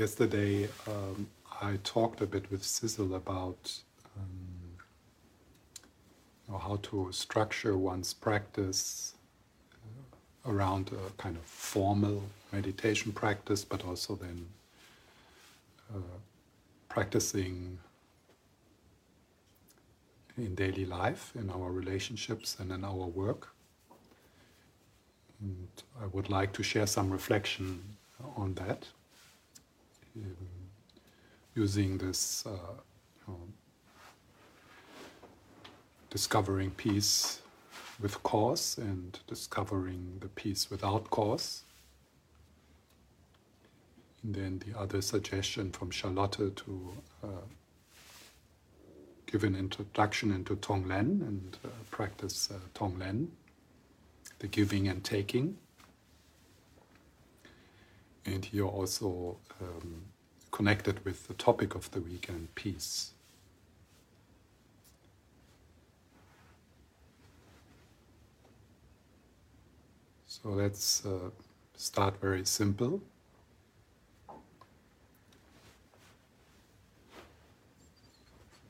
Yesterday, um, I talked a bit with Sizzle about um, you know, how to structure one's practice uh, around a kind of formal meditation practice, but also then uh, practicing in daily life, in our relationships, and in our work. And I would like to share some reflection on that um, using this uh, know, discovering peace with cause and discovering the peace without cause. And then the other suggestion from Charlotte to uh, give an introduction into Tonglen and uh, practice uh, Tonglen, the giving and taking. And here also um, connected with the topic of the weekend, peace. So let's uh, start very simple.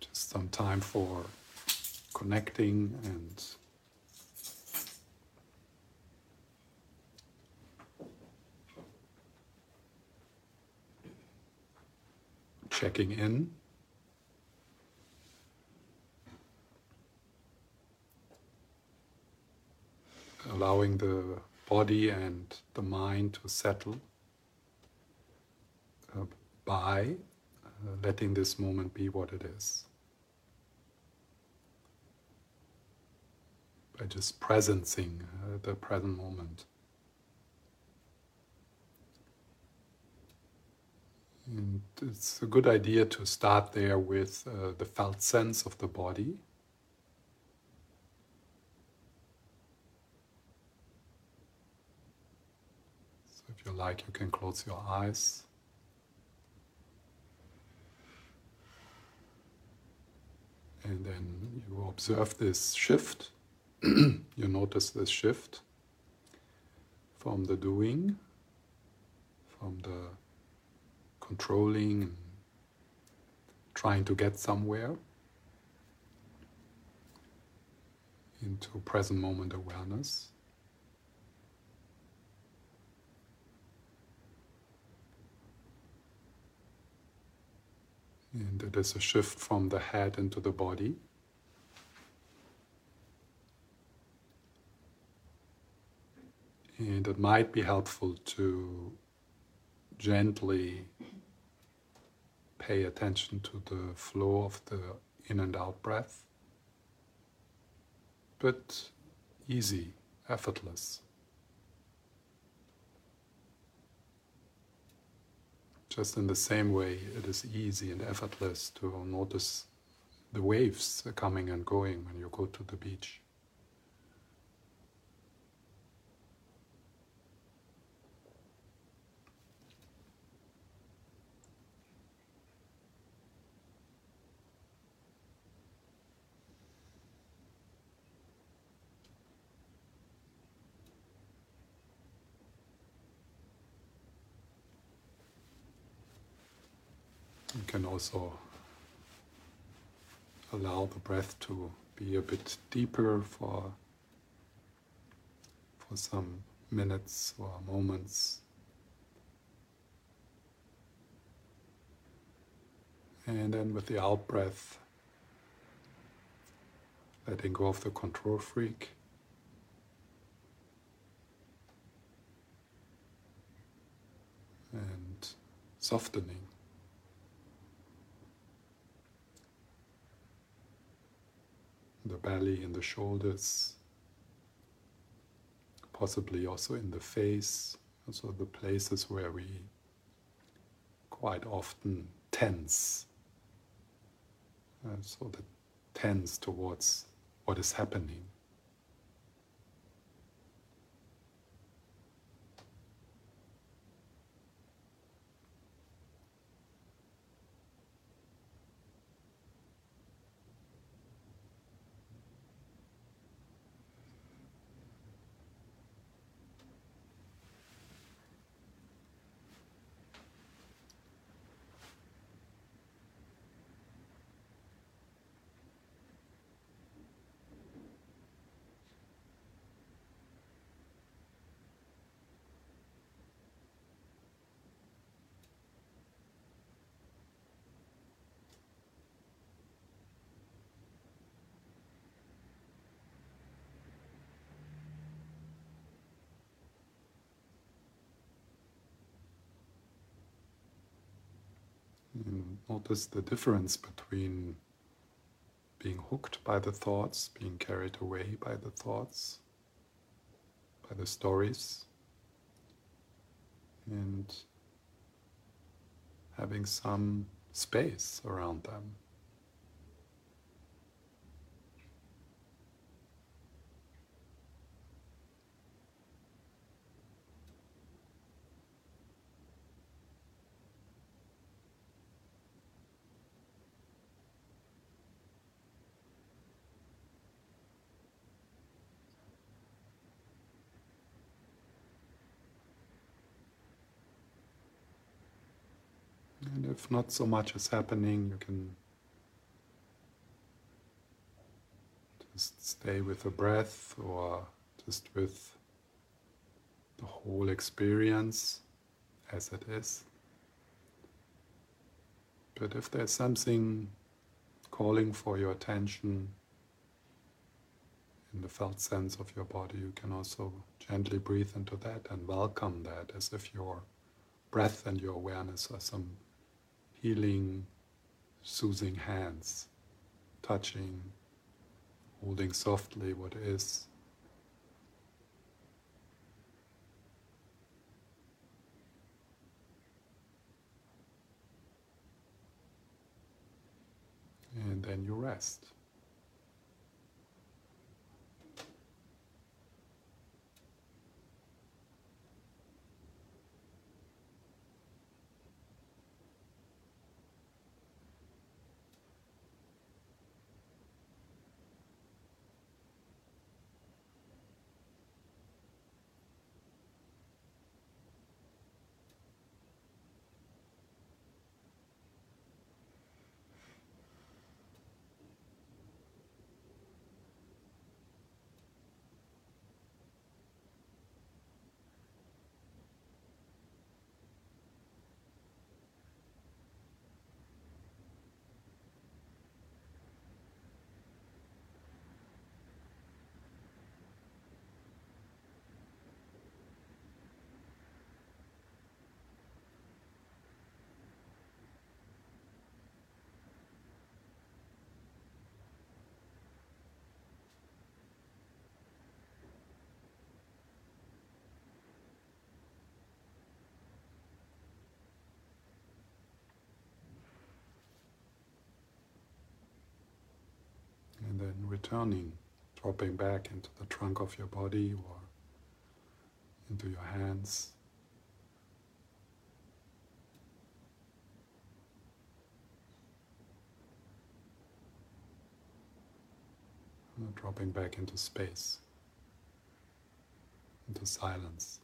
Just some time for connecting and checking in. Allowing the body and the mind to settle uh, by uh, letting this moment be what it is. By just presencing uh, the present moment. And it's a good idea to start there with uh, the felt sense of the body. So, if you like, you can close your eyes. And then you observe this shift. you notice this shift from the doing, from the controlling and trying to get somewhere into present moment awareness. And it is a shift from the head into the body. And it might be helpful to gently pay attention to the flow of the in and out breath, but easy, effortless. Just in the same way, it is easy and effortless to notice the waves coming and going when you go to the beach. Also allow the breath to be a bit deeper for, for some minutes or moments. And then with the out breath, letting go of the control freak. And softening. The belly and the shoulders, possibly also in the face, also the places where we quite often tense. Uh, so the tense towards what is happening. Notice the difference between being hooked by the thoughts, being carried away by the thoughts, by the stories, and having some space around them. If not so much is happening, you can just stay with the breath or just with the whole experience as it is. But if there's something calling for your attention in the felt sense of your body, you can also gently breathe into that and welcome that as if your breath and your awareness are some healing, soothing hands, touching, holding softly what is. And then you rest. Returning, dropping back into the trunk of your body or into your hands. Dropping back into space, into silence.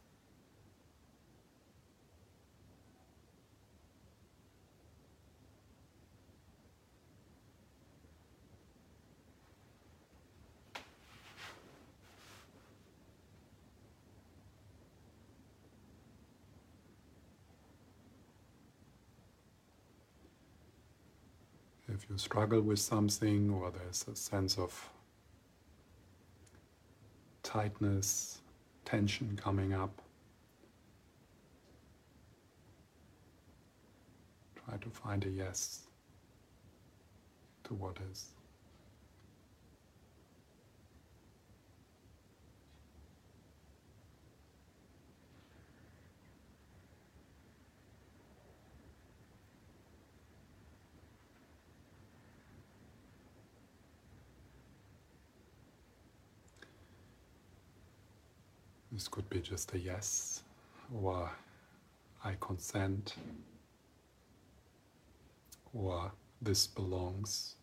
You struggle with something or there's a sense of tightness, tension coming up, try to find a yes to what is. This could be just a yes or I consent or this belongs.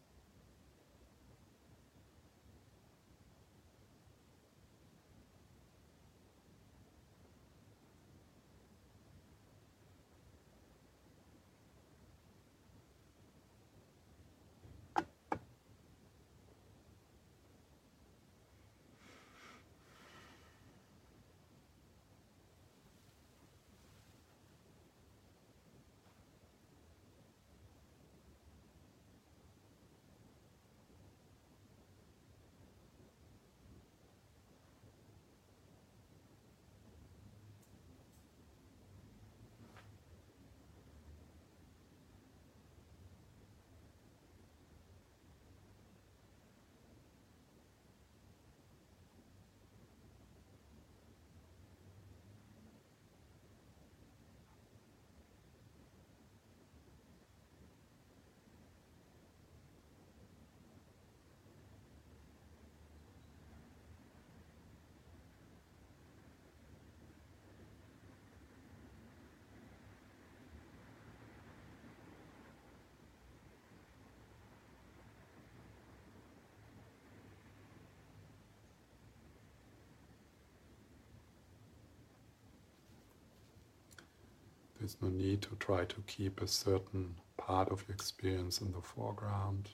There's no need to try to keep a certain part of your experience in the foreground.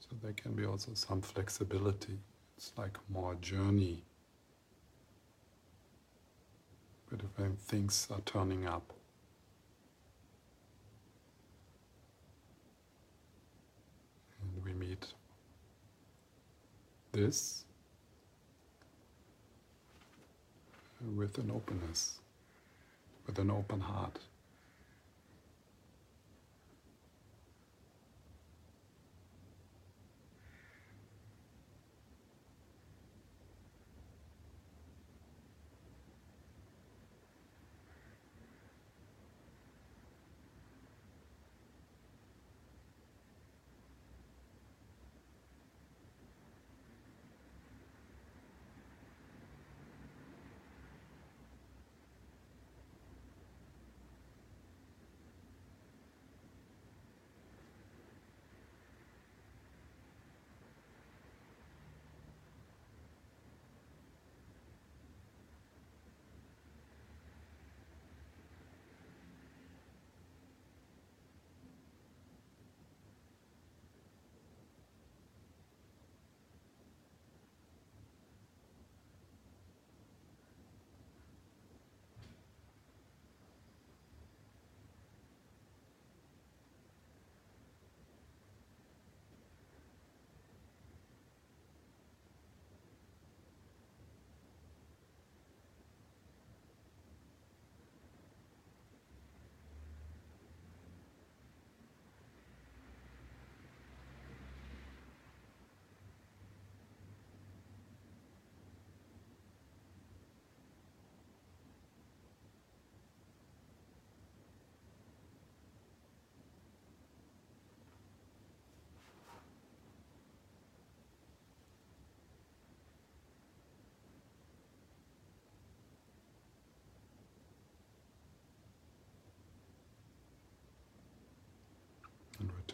So there can be also some flexibility. It's like more journey. But when things are turning up, and we meet this with an openness, with an open heart.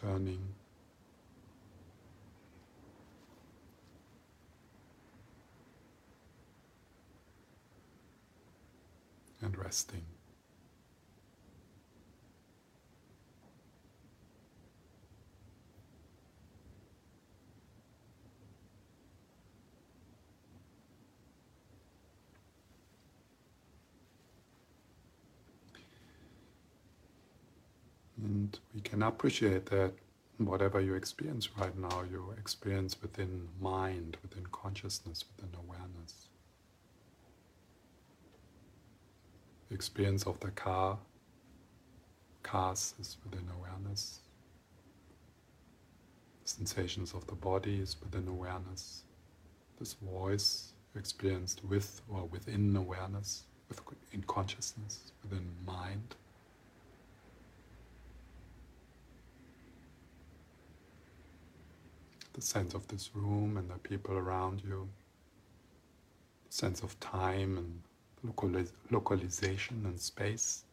And returning. And resting. And we can appreciate that whatever you experience right now, you experience within mind, within consciousness, within awareness. The experience of the car, cars is within awareness. The Sensations of the body is within awareness. This voice experienced with or within awareness, with, in consciousness, within mind. The sense of this room and the people around you, sense of time and localiz- localization and space.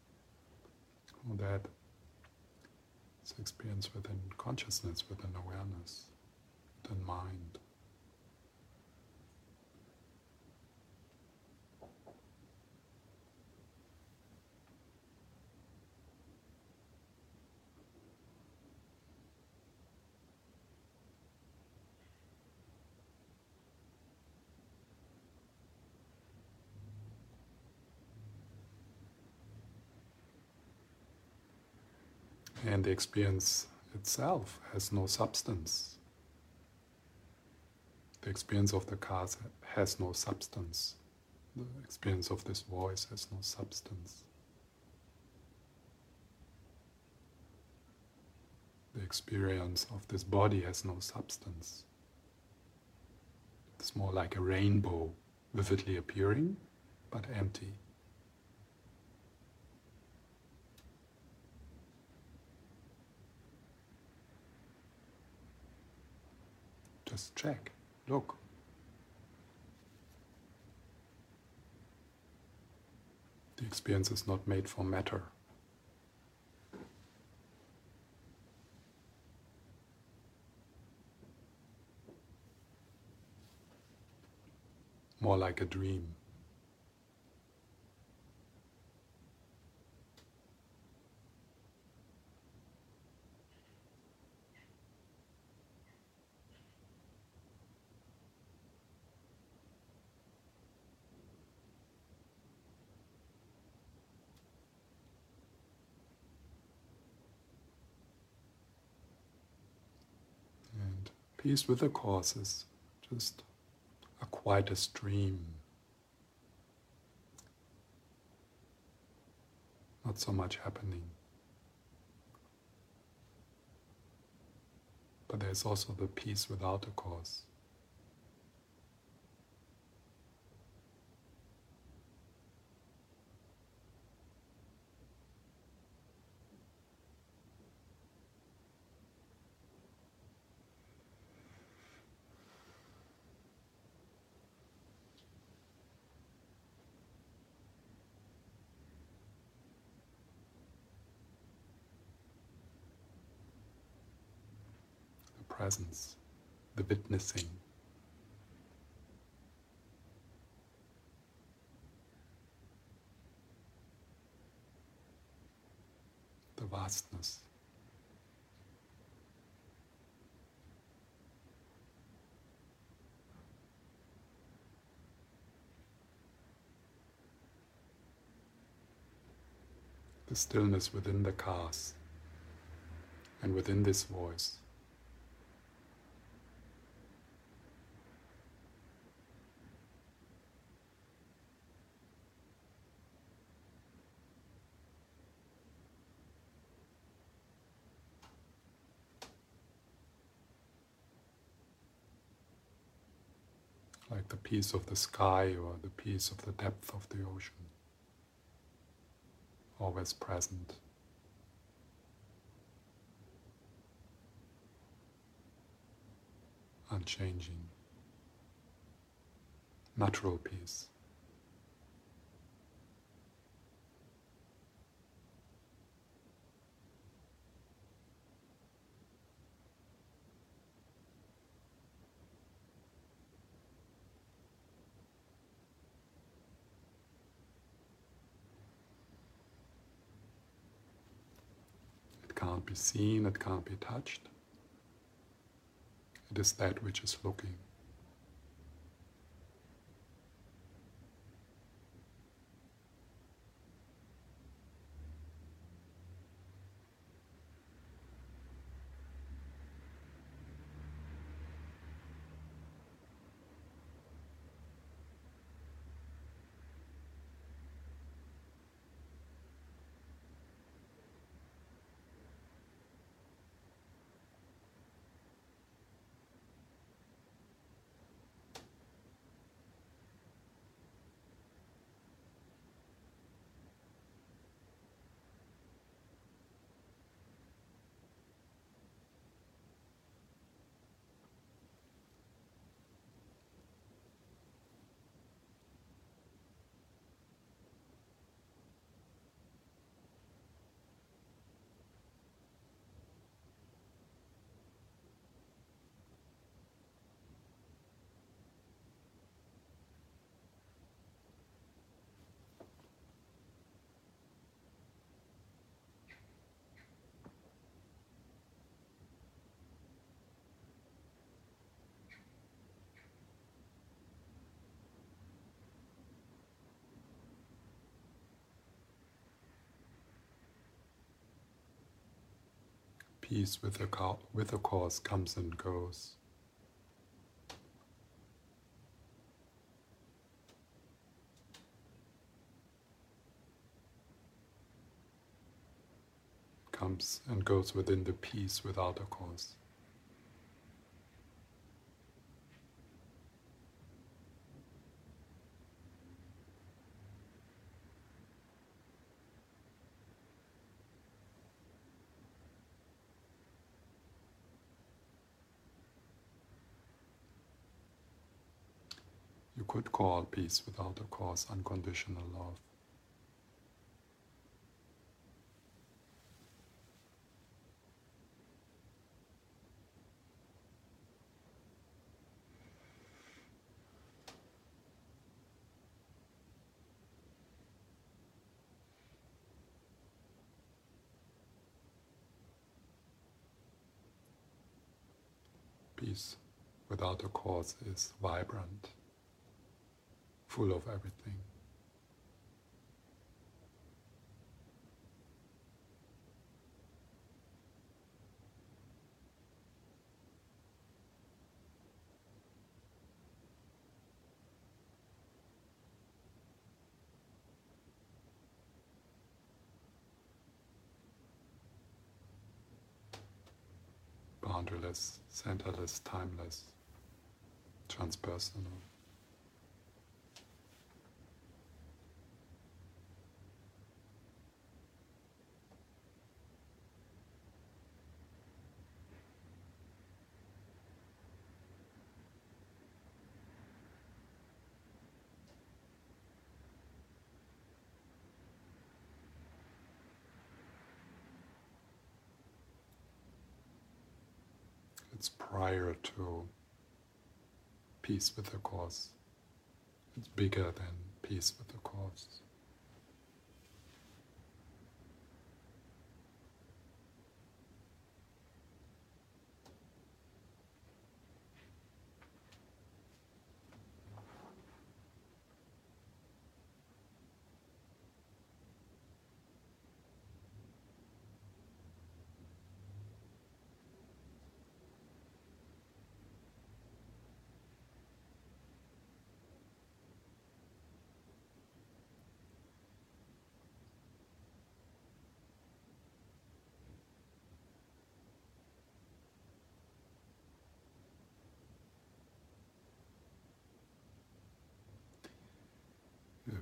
All that is experienced within consciousness, within awareness, within mind. And the experience itself has no substance. The experience of the cars has no substance. The experience of this voice has no substance. The experience of this body has no substance. It's more like a rainbow, vividly appearing, but empty. Just check, look. The experience is not made for matter. More like a dream. Peace with the cause is just a quieter stream. Not so much happening. But there's also the peace without a cause. Presence, the witnessing. The vastness. The stillness within the cars and within this voice. Peace of the sky or the peace of the depth of the ocean, always present. Unchanging, natural peace. Can't seen, it can't be touched. It is that which is looking. Peace with the, with the cause comes and goes. Comes and goes within the peace without a cause. Call peace without a cause unconditional love. Peace without a cause is vibrant full of everything. boundaryless, centerless, timeless, transpersonal. Prior to peace with the cause. It's bigger than peace with the cause.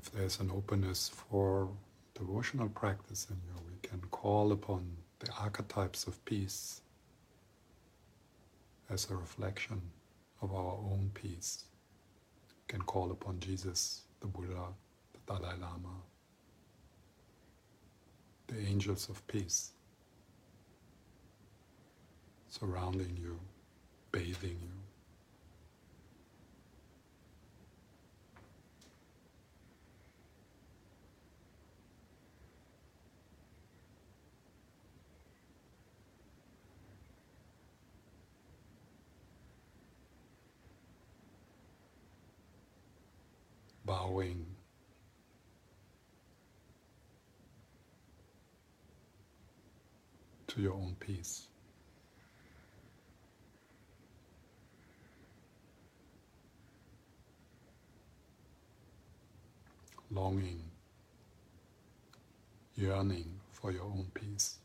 If there's an openness for devotional practice in you, we can call upon the archetypes of peace as a reflection of our own peace. We can call upon Jesus, the Buddha, the Dalai Lama, the angels of peace surrounding you, bathing you. Bowing. To your own peace. Longing, yearning for your own peace.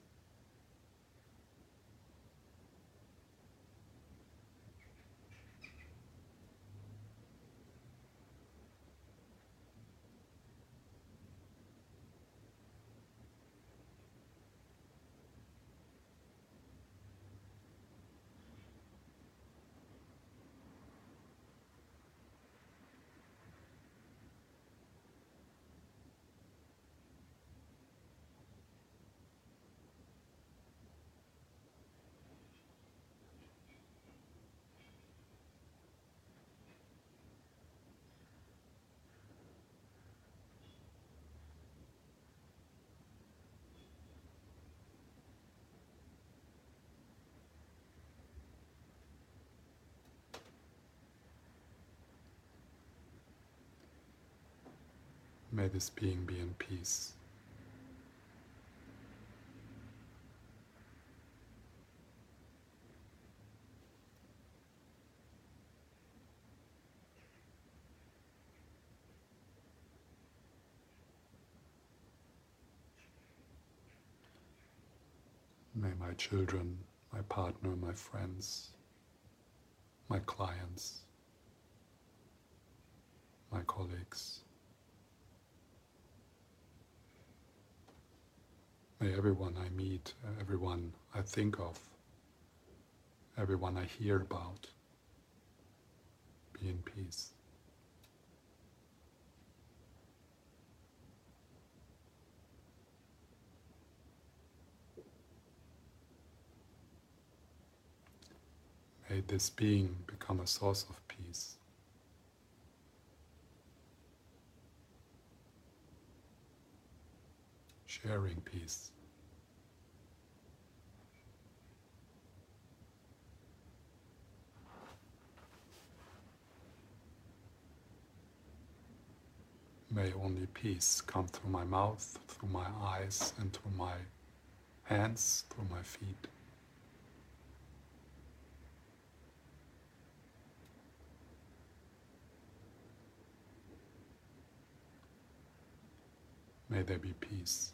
May this being be in peace. May my children, my partner, my friends, my clients, my colleagues, May everyone I meet, everyone I think of, everyone I hear about be in peace. May this being become a source of peace. Peace. May only peace come through my mouth, through my eyes, and through my hands, through my feet. May there be peace.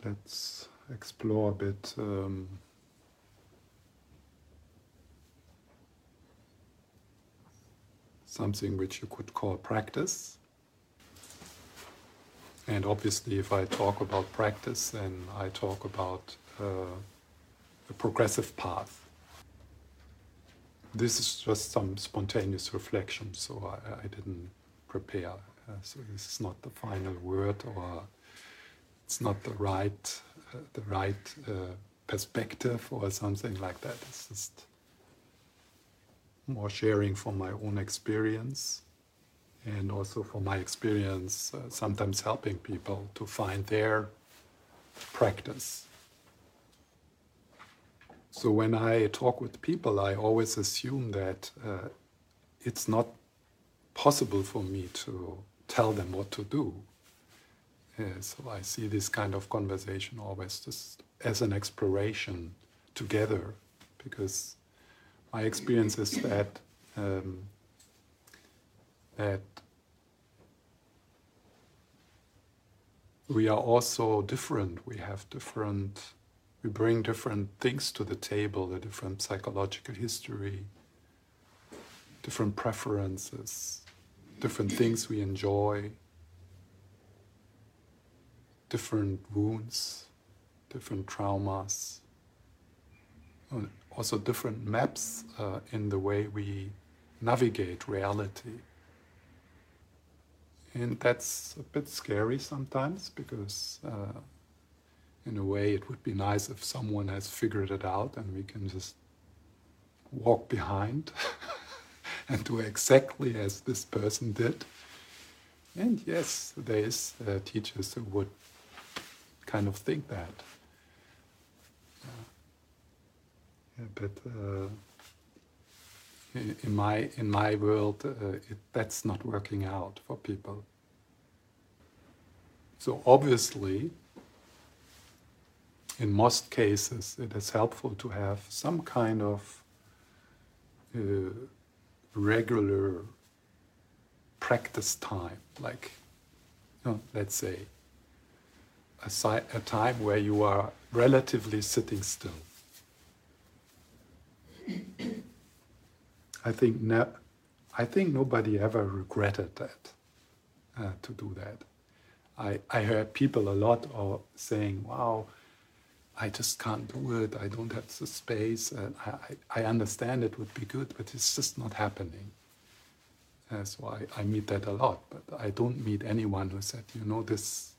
let's explore a bit um, something which you could call practice. And obviously, if I talk about practice, then I talk about uh, a progressive path. This is just some spontaneous reflection, so I, I didn't prepare. Uh, so this is not the final word or it's not the right uh, the right uh, perspective or something like that. It's just more sharing from my own experience and also from my experience uh, sometimes helping people to find their practice. So when I talk with people, I always assume that uh, it's not possible for me to tell them what to do so I see this kind of conversation always just as an exploration together, because my experience is that um, that we are also different. We have different. We bring different things to the table, a different psychological history, different preferences, different things we enjoy different wounds, different traumas, also different maps uh, in the way we navigate reality. And that's a bit scary sometimes because, uh, in a way, it would be nice if someone has figured it out and we can just walk behind and do exactly as this person did. And yes, there is uh, teachers who would kind of think that. Yeah, but uh, in my in my world, uh, it, that's not working out for people. So obviously, in most cases, it is helpful to have some kind of uh, regular practice time, like, you know, let's say, a, si- a time where you are relatively sitting still. I think ne- I think nobody ever regretted that uh, to do that. I, I heard people a lot or saying, "Wow, I just can't do it. I don't have the space. And I, I understand it would be good, but it's just not happening." Uh, so I, I meet that a lot, but I don't meet anyone who said, "You know, this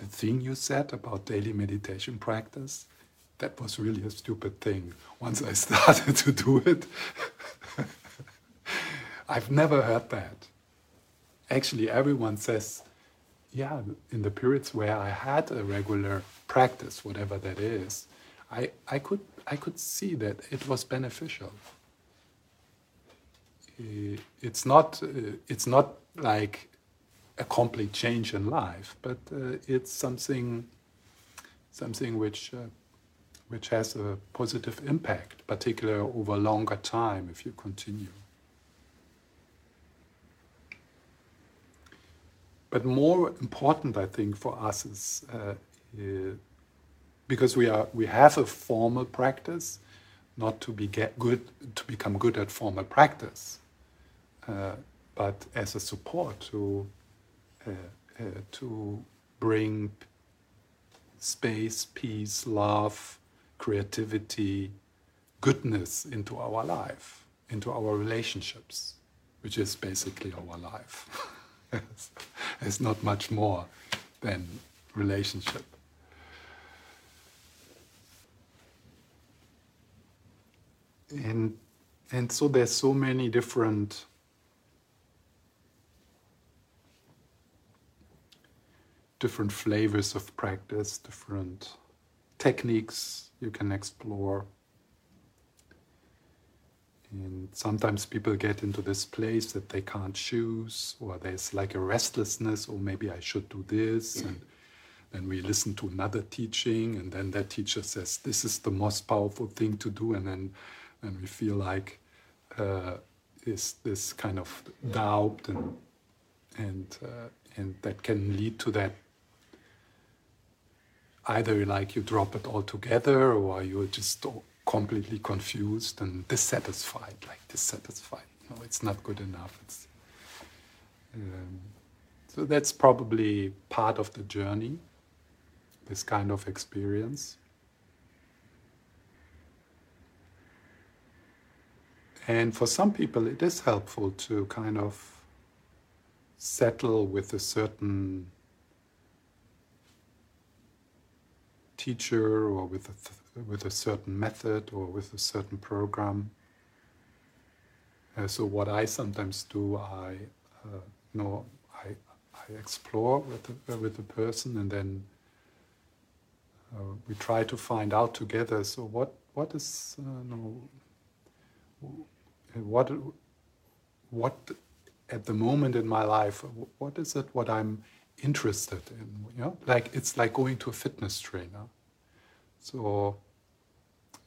the thing you said about daily meditation practice, that was really a stupid thing. Once I started to do it, I've never heard that. Actually, everyone says, yeah, in the periods where I had a regular practice, whatever that is, I, I, could, I could see that it was beneficial. It's not, uh, it's not like a complete change in life, but uh, it's something something which uh, which has a positive impact, particularly over longer time if you continue. But more important, I think, for us is uh, because we are we have a formal practice, not to be get good to become good at formal practice, uh, but as a support to Uh, uh, to bring space, peace, love, creativity, goodness into our life, into our relationships, which is basically our life. it's not much more than relationship. And, and so there's so many different different flavors of practice, different techniques you can explore. And sometimes people get into this place that they can't choose, or there's like a restlessness, or maybe I should do this. And then we listen to another teaching, and then that teacher says, This is the most powerful thing to do. And then and we feel like uh, is this kind of doubt, and, and, uh, and that can lead to that either like you drop it altogether or you're just completely confused and dissatisfied, like dissatisfied. No, it's not good enough. It's, um, so that's probably part of the journey, this kind of experience. And for some people, it is helpful to kind of settle with a certain teacher or with a with a certain method or with a certain program. Uh, so what I sometimes do, I uh, know I, I explore with the, uh, with the person, and then uh, we try to find out together. So what what is uh, no, what what at the moment in my life what is it what I'm interested in? You know, like it's like going to a fitness trainer so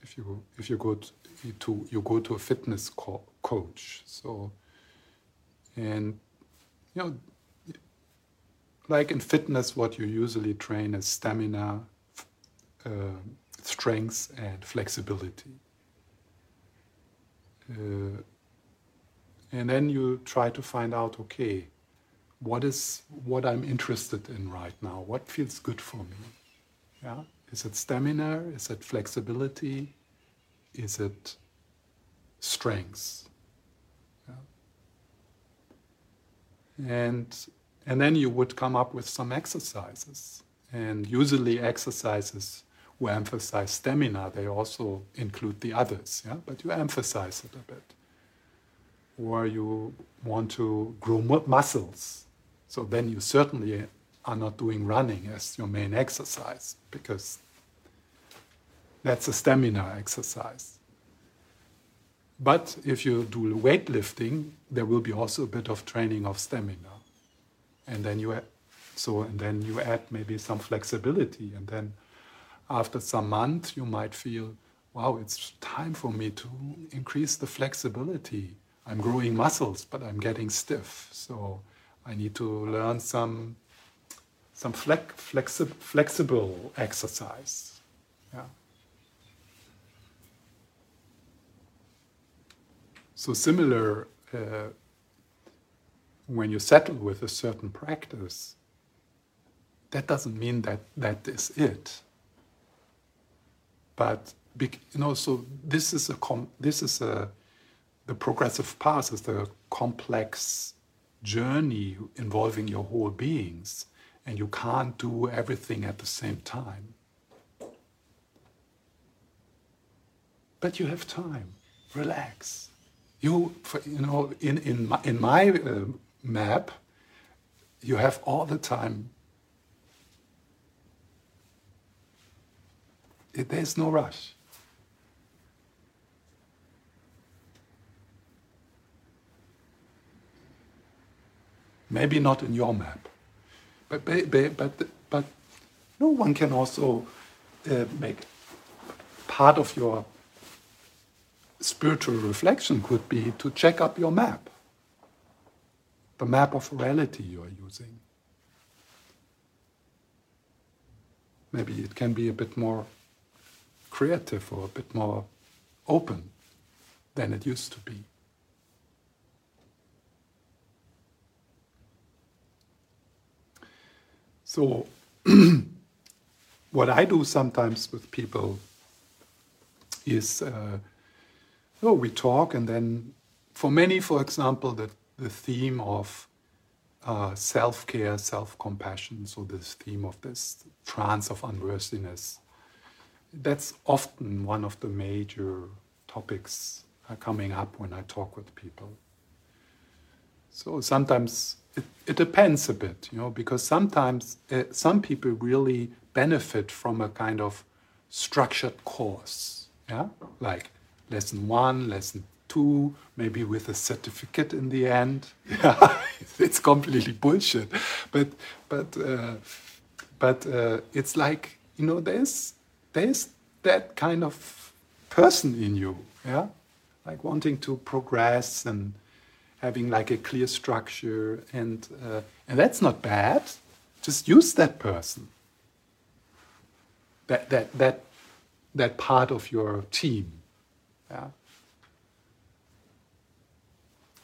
if you if you go to you go to a fitness co coach, so and you know like in fitness, what you usually train is stamina, uh, strength, and flexibility. Uh, and then you try to find out, okay, what is what I'm interested in right now? What feels good for me? Yeah, is it stamina? Is it flexibility? Is it strength? Yeah. And, and then you would come up with some exercises. And usually, exercises who emphasize stamina, they also include the others, yeah? but you emphasize it a bit. Or you want to grow muscles, so then you certainly are not doing running as your main exercise because that's a stamina exercise. But if you do weightlifting, there will be also a bit of training of stamina. And then you add, so and then you add maybe some flexibility and then after some month you might feel wow it's time for me to increase the flexibility i'm growing muscles but i'm getting stiff so i need to learn some some flex, flexi flexible exercise yeah So similar, uh, when you settle with a certain practice, that doesn't mean that that is it. But you know, so this is a this is a the progressive path is the complex journey involving your whole beings, and you can't do everything at the same time. But you have time. Relax you, you know, in, in my, in my uh, map, you have all the time. It, there's no rush. Maybe not in your map, but but but, but no one can also uh, make part of your spiritual reflection could be to check up your map, the map of reality you are using. Maybe it can be a bit more creative or a bit more open than it used to be. So, what I do sometimes with people is uh, so we talk, and then for many, for example, the, the theme of uh, self care, self compassion, so this theme of this trance of unworthiness, that's often one of the major topics coming up when I talk with people. So sometimes it, it depends a bit, you know, because sometimes uh, some people really benefit from a kind of structured course, yeah, like lesson one, lesson two, maybe with a certificate in the end. Yeah, it's completely bullshit, but but uh, but uh, it's like you know, there's there's that kind of person in you, yeah, like wanting to progress and having like a clear structure, and uh, and that's not bad. Just use that person. That that that that part of your team. Yeah.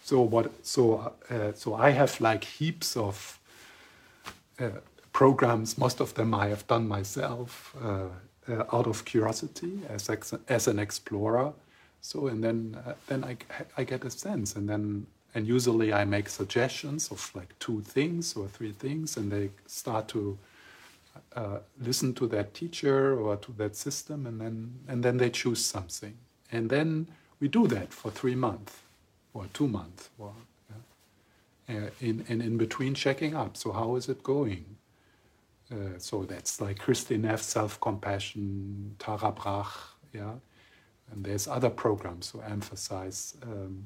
So what? So uh, so I have like heaps of uh, programs. Most of them I have done myself uh, uh out of curiosity as ex- as an explorer. So and then uh, then I I get a sense, and then and usually I make suggestions of like two things or three things, and they start to uh, listen to that teacher or to that system, and then and then they choose something, and then we do that for three months or two months, or yeah, uh, in and in between checking up. So how is it going? Uh, so that's like Kristin Neff self compassion, Tara Brach, yeah, and there's other programs who emphasize. Um,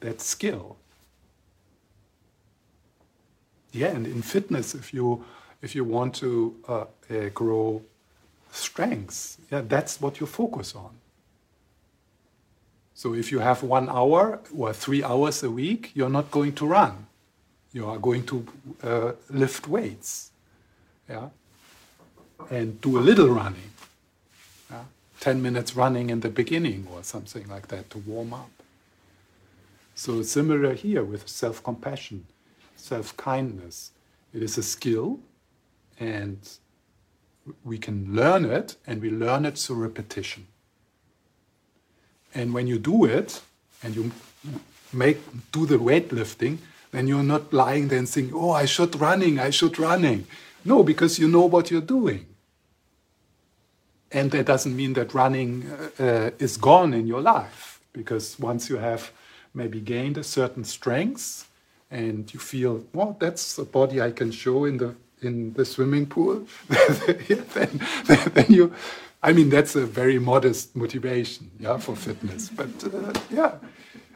that skill. Yeah, and in fitness, if you if you want to uh, uh, grow strengths, yeah, that's what you focus on. So if you have one hour or three hours a week, you're not going to run. You are going to uh, lift weights, yeah, and do a little running. Yeah? Ten minutes running in the beginning or something like that to warm up. So similar here with self-compassion, self-kindness. It is a skill and we can learn it and we learn it through repetition. And when you do it and you make do the weightlifting, then you're not lying there and saying, "Oh, I should running, I should running." No, because you know what you're doing. And that doesn't mean that running uh is gone in your life, because once you have maybe gained a certain strength and you feel well that's a body i can show in the in the swimming pool. Then, then you i mean that's a very modest motivation yeah for fitness. But uh, yeah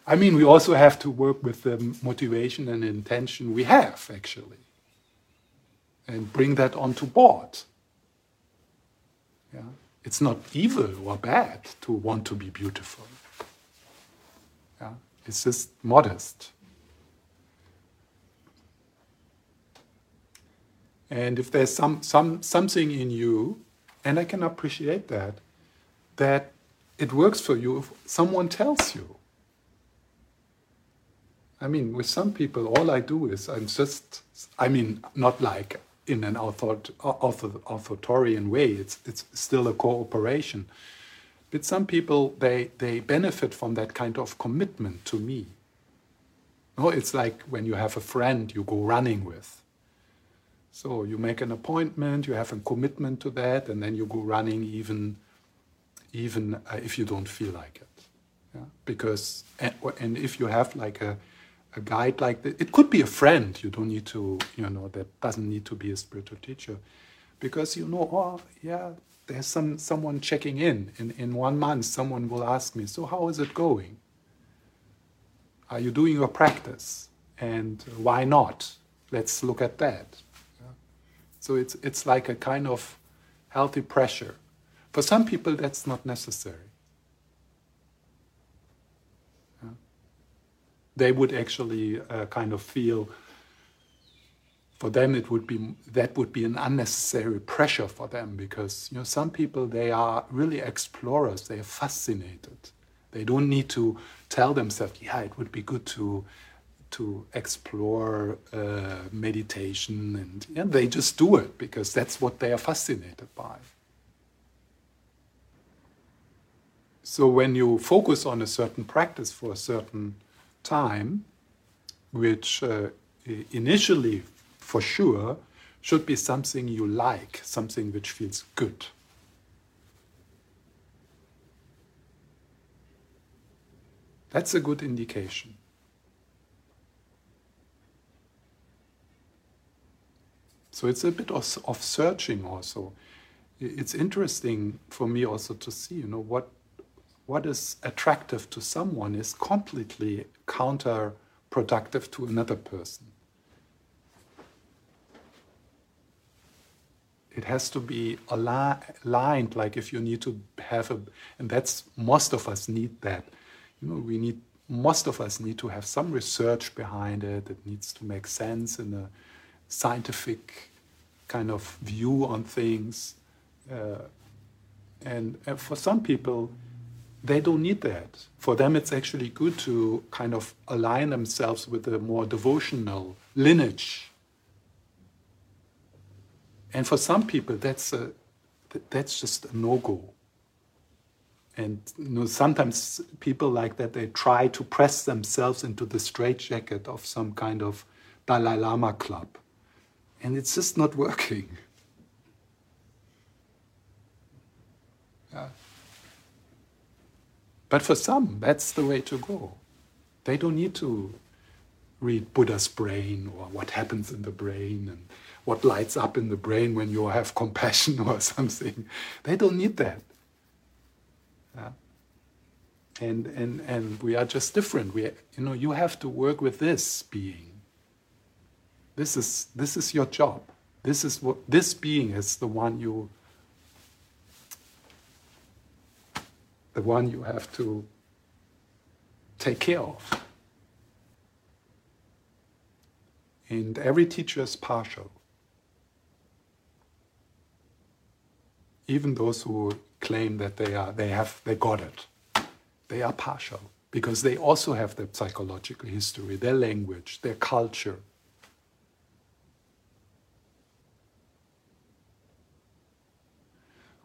i mean we also have to work with the motivation and intention we have actually and bring that onto board. Yeah it's not evil or bad to want to be beautiful it's just modest. And if there's some, some, something in you, and I can appreciate that, that it works for you if someone tells you. I mean, with some people, all I do is I'm just, I mean, not like in an author, author, authoritarian way, it's, it's still a cooperation. But some people, they, they benefit from that kind of commitment to me. No, it's like when you have a friend you go running with. So you make an appointment, you have a commitment to that, and then you go running even, even uh, if you don't feel like it. Yeah? Because and, and if you have like a, a guide like that, it could be a friend. You don't need to, you know, that doesn't need to be a spiritual teacher, because you know, oh yeah, there's some someone checking in. In in one month, someone will ask me, so how is it going? Are you doing your practice? And why not? Let's look at that. So it's it's like a kind of healthy pressure. For some people, that's not necessary. They would actually uh, kind of feel for them it would be that would be an unnecessary pressure for them because you know some people they are really explorers. They are fascinated. They don't need to tell themselves yeah it would be good to to explore uh, meditation and yeah, they just do it because that's what they are fascinated by. So when you focus on a certain practice for a certain time which uh, initially for sure should be something you like, something which feels good. That's a good indication. So it's a bit of, of searching also. It's interesting for me also to see, you know, what what is attractive to someone is completely counterproductive to another person. It has to be aligned, like if you need to have a, and that's most of us need that. You know, we need most of us need to have some research behind it. It needs to make sense in a scientific kind of view on things. Uh, and, and for some people, they don't need that. For them, it's actually good to kind of align themselves with a more devotional lineage. And for some people, that's a, that's just a no go. And you know, sometimes people like that they try to press themselves into the straitjacket of some kind of Dalai Lama club, and it's just not working. Yeah. But for some, that's the way to go. They don't need to read Buddha's brain or what happens in the brain and what lights up in the brain when you have compassion or something. They don't need that. Yeah. And, and, and we are just different. We, you know, you have to work with this being. This is, this is your job. This is what this being is the one you the one you have to take care of. And every teacher is partial. Even those who claim that they are they have they got it. They are partial because they also have their psychological history, their language, their culture.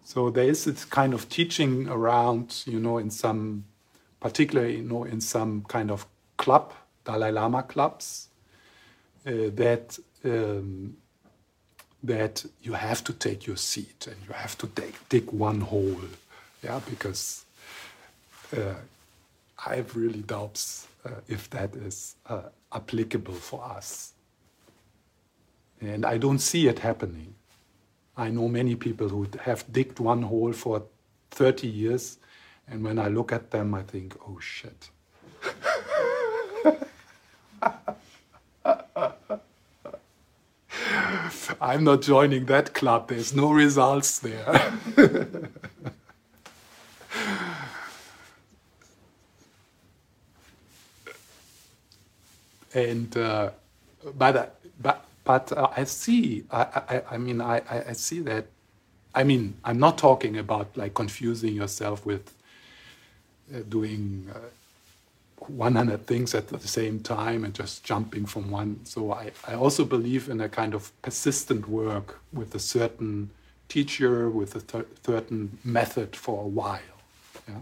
So there is this kind of teaching around, you know, in some, particularly, you know, in some kind of club, Dalai Lama clubs, uh, that um, that you have to take your seat and you have to dig, dig one hole, yeah, because uh, I have really doubts uh, if that is uh, applicable for us, and I don't see it happening. I know many people who have digged one hole for 30 years, and when I look at them, I think, oh shit. I'm not joining that club, there's no results there. and uh, but, but but uh, I see, I, I, I mean, I, I see that. I mean, I'm not talking about like confusing yourself with uh, doing uh, 100 things at the same time and just jumping from one. So I, I also believe in a kind of persistent work with a certain teacher, with a certain method for a while. Yeah?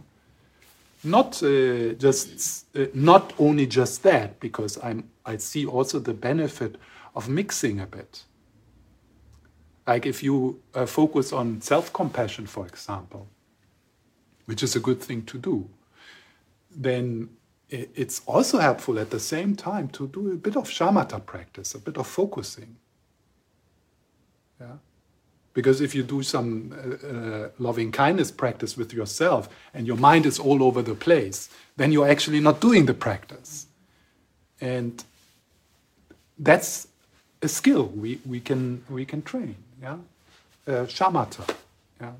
Not uh, just, uh, not only just that, because I'm, I see also the benefit of mixing a bit. Like if you uh, focus on self compassion, for example, which is a good thing to do, then it's also helpful at the same time to do a bit of shamatha practice, a bit of focusing. Yeah? Because if you do some uh, uh, loving kindness practice with yourself and your mind is all over the place, then you're actually not doing the practice. And that's a skill we, we can we can train. Yeah, uh, shamatha. Yeah,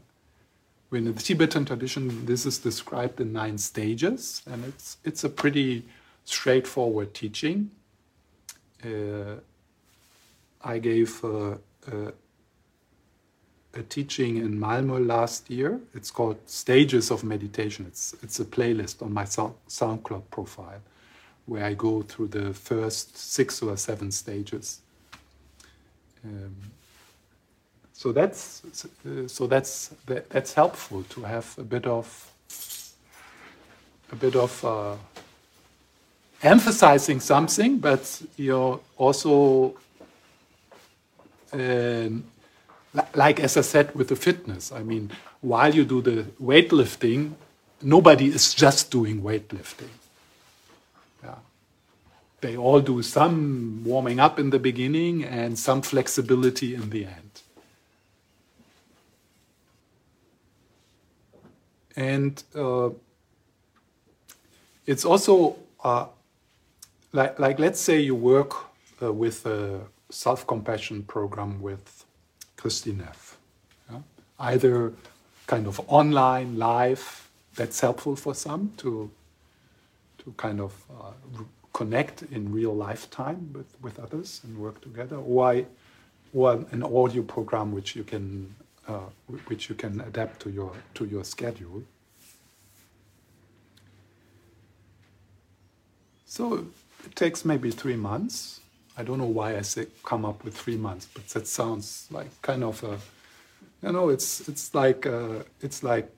in the Tibetan tradition, this is described in nine stages, and it's it's a pretty straightforward teaching. Uh, I gave uh, uh a teaching in Malmo last year. It's called Stages of Meditation. It's it's a playlist on my SoundCloud profile where I go through the first six or seven stages um, so that's uh, so that's that, that's helpful to have a bit of a bit of uh, emphasizing something, but you're also um, like as I said with the fitness. I mean, while you do the weightlifting, nobody is just doing weightlifting. Yeah, they all do some warming up in the beginning and some flexibility in the end. And uh, it's also uh, like, like, let's say you work uh, with a self compassion program with Kristin Neff. Yeah? Either kind of online, live, that's helpful for some to, to kind of uh, connect in real lifetime with, with others and work together, or, or an audio program which you can uh, which you can adapt to your to your schedule. So it takes maybe three months. I don't know why I say come up with three months, but that sounds like kind of a, you know, it's it's like uh, it's like,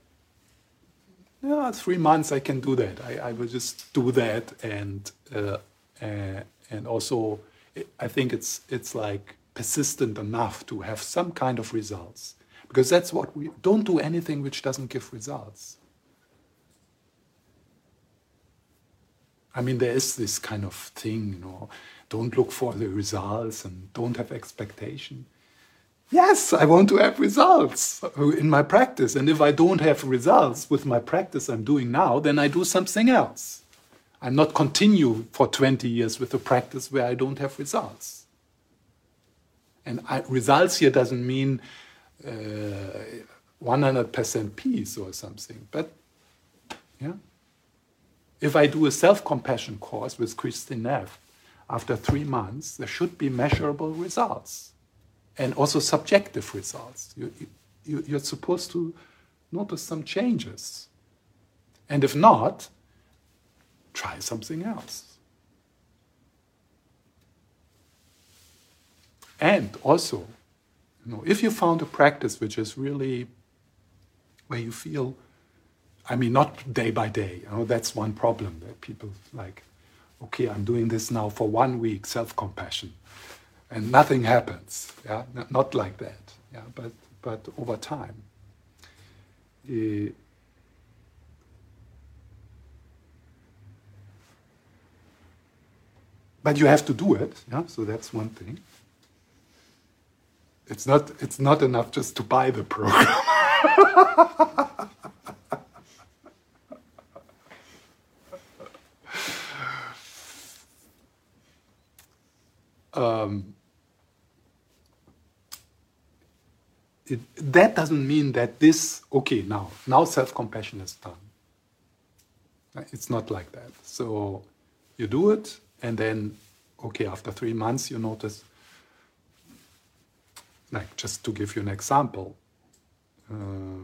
yeah, three months I can do that. I, I will just do that, and uh, uh, and also I think it's it's like persistent enough to have some kind of results because that's what we don't do anything which doesn't give results. I mean, there is this kind of thing, you know, don't look for the results and don't have expectation. Yes, I want to have results in my practice. And if I don't have results with my practice I'm doing now, then I do something else. I'm not continue for 20 years with a practice where I don't have results. And I, results here doesn't mean Uh, 100% peace or something, but yeah. If I do a self compassion course with Kristin Neff, after three months, there should be measurable results and also subjective results. You, you, you're supposed to notice some changes. And if not, try something else. And also, you know, if you found a practice which is really where you feel I mean, not day by day. You know, that's one problem that people like, okay, I'm doing this now for one week, self-compassion, and nothing happens. Yeah, not like that. Yeah, but but over time. Uh, but you have to do it. Yeah, so that's one thing. It's not. It's not enough just to buy the program. um, it, that doesn't mean that this okay now now self-compassion is done it's not like that so you do it and then okay after three months you notice like just to give you an example uh,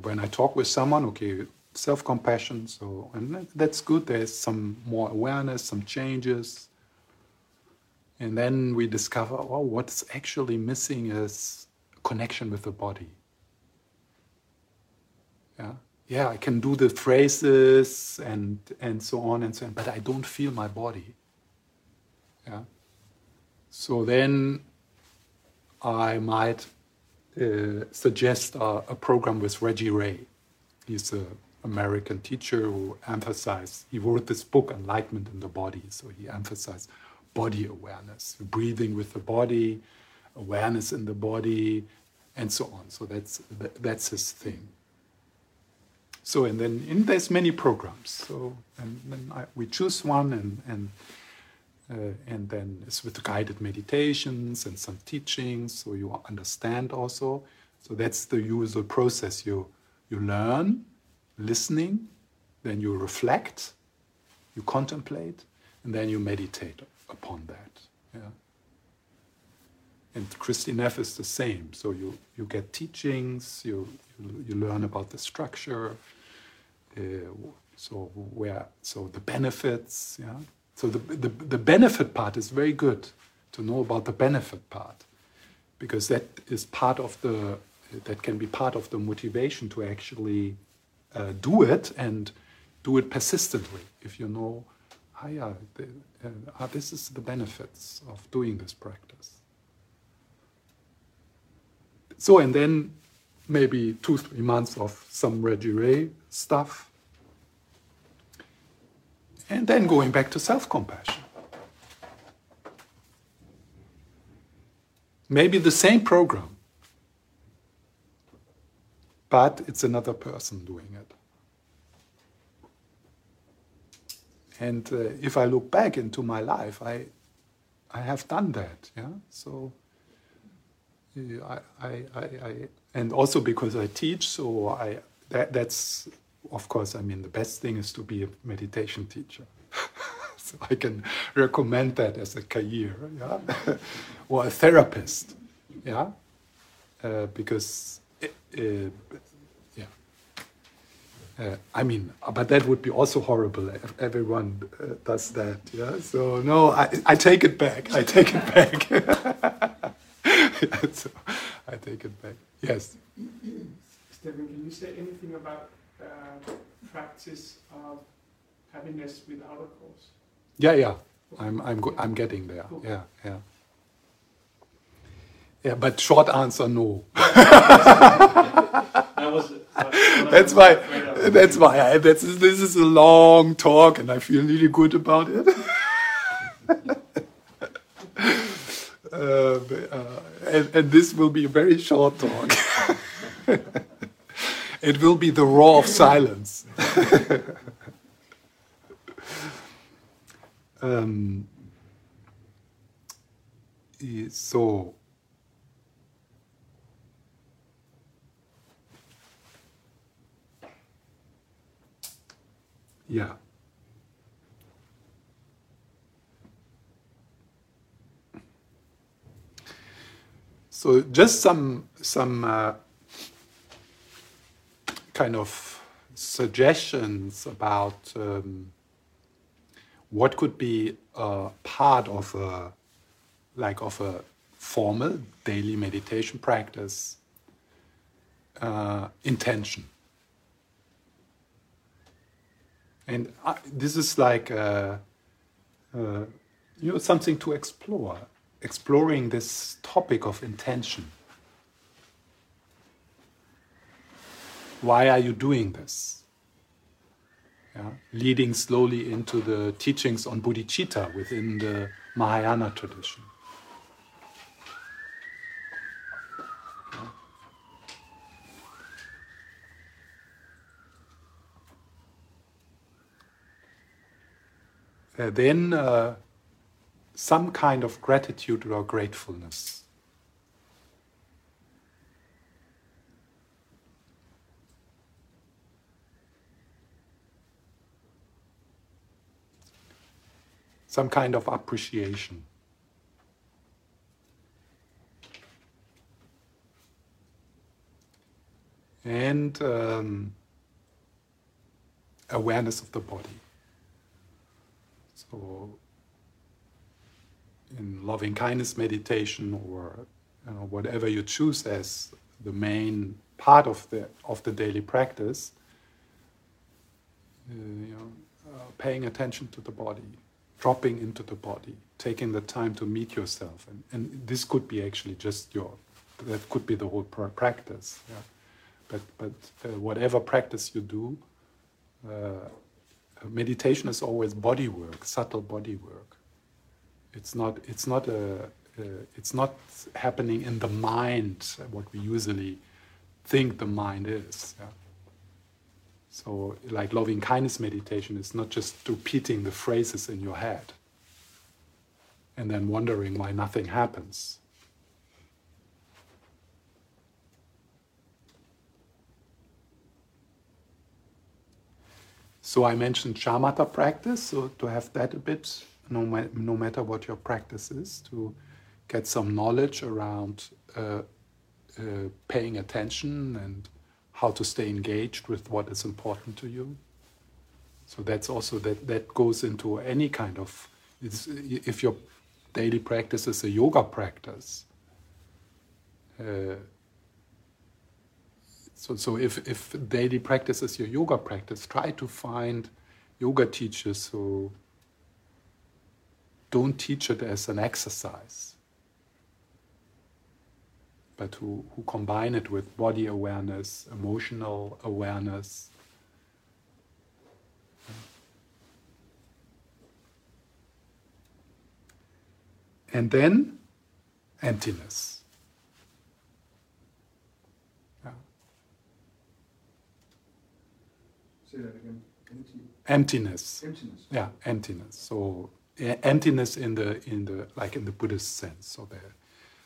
when i talk with someone okay self-compassion so and that's good there's some more awareness some changes and then we discover, oh, what's actually missing is connection with the body. Yeah, yeah, I can do the phrases and and so on and so on, but I don't feel my body. Yeah. So then I might uh, suggest a, a, program with Reggie Ray. He's an American teacher who emphasized, he wrote this book, Enlightenment in the Body. So he emphasized body awareness, breathing with the body, awareness in the body, and so on. So that's that's his thing. So and then and there's many programs. So and then I, we choose one and and and then it's with guided meditations and some teachings, so you understand also. So that's the usual process. You you learn, listening, then you reflect, you contemplate, and then you meditate upon that. Yeah. And Kristin Neff is the same. So you, you get teachings, you, you, you learn about the structure, uh, so where so the benefits, yeah. So the, the the benefit part is very good to know about the benefit part, because that is part of the that can be part of the motivation to actually uh, do it and do it persistently. If you know ah, yeah, the, uh, ah, this is the benefits of doing this practice. So, and then maybe two, three months of some Reggie Ray stuff. And then going back to self compassion. Maybe the same program, but it's another person doing it. And uh, if I look back into my life, I, I have done that. Yeah. So uh, I, I, I, I and also because I teach, so I that, that's of course. I mean, the best thing is to be a meditation teacher. so I can recommend that as a career, yeah, or a therapist, yeah, uh, because. It, uh, uh, I mean, but that would be also horrible if everyone uh, does that. Yeah. So no, I, I take it back. I take it back. so, I take it back. Yes. Stephen, can you say anything about uh, practice of happiness without a cause? Yeah, yeah. I'm I'm I'm getting there. Cool. Yeah, yeah. Yeah, but short answer, no. that was that's why. That's why. I, that's, this is a long talk, and I feel really good about it. uh, uh, and, and, this will be a very short talk. it will be the roar of silence. um, so Yeah. So just some some uh, kind of suggestions about um, what could be a part of a like of a formal daily meditation practice uh, intention And I, this is like uh, uh, you know something to explore, exploring this topic of intention. Why are you doing this? Yeah? Leading slowly into the teachings on bodhicitta within the Mahayana tradition. then uh, some kind of gratitude or gratefulness. Some kind of appreciation. And um, awareness of the body. So, in loving kindness meditation or you know, whatever you choose as the main part of the of the daily practice, uh, you know, uh, paying attention to the body, dropping into the body, taking the time to meet yourself, and, and this could be actually just your that could be the whole practice. Yeah. But but uh, whatever practice you do. Uh, meditation is always body work, subtle body work. It's not. It's not a. Uh, it's not happening in the mind. What we usually think the mind is. Yeah? So, like loving kindness meditation is not just repeating the phrases in your head and then wondering why nothing happens. So I mentioned shamatha practice, so to have that a bit, no, ma- no matter what your practice is, to get some knowledge around uh, uh, paying attention and how to stay engaged with what is important to you. So that's also that that goes into any kind of if your daily practice is a yoga practice. Uh, so, so if, if daily practice is your yoga practice, try to find yoga teachers who don't teach it as an exercise, but who, who combine it with body awareness, emotional awareness. And then emptiness. Say that again. Emptiness. Emptiness. Yeah, emptiness. So emptiness in the in the like in the Buddhist sense. So there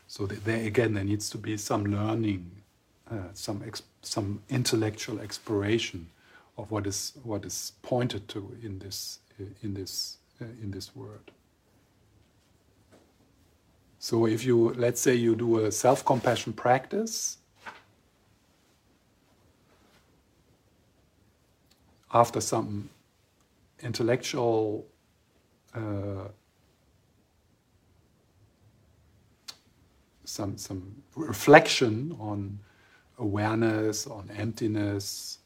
so there again there needs to be some learning, uh, some some intellectual exploration of what is what is pointed to in this uh, in this uh, in this word. So if you let's say you do a self-compassion practice after some intellectual uh, some some reflection on awareness, on emptiness,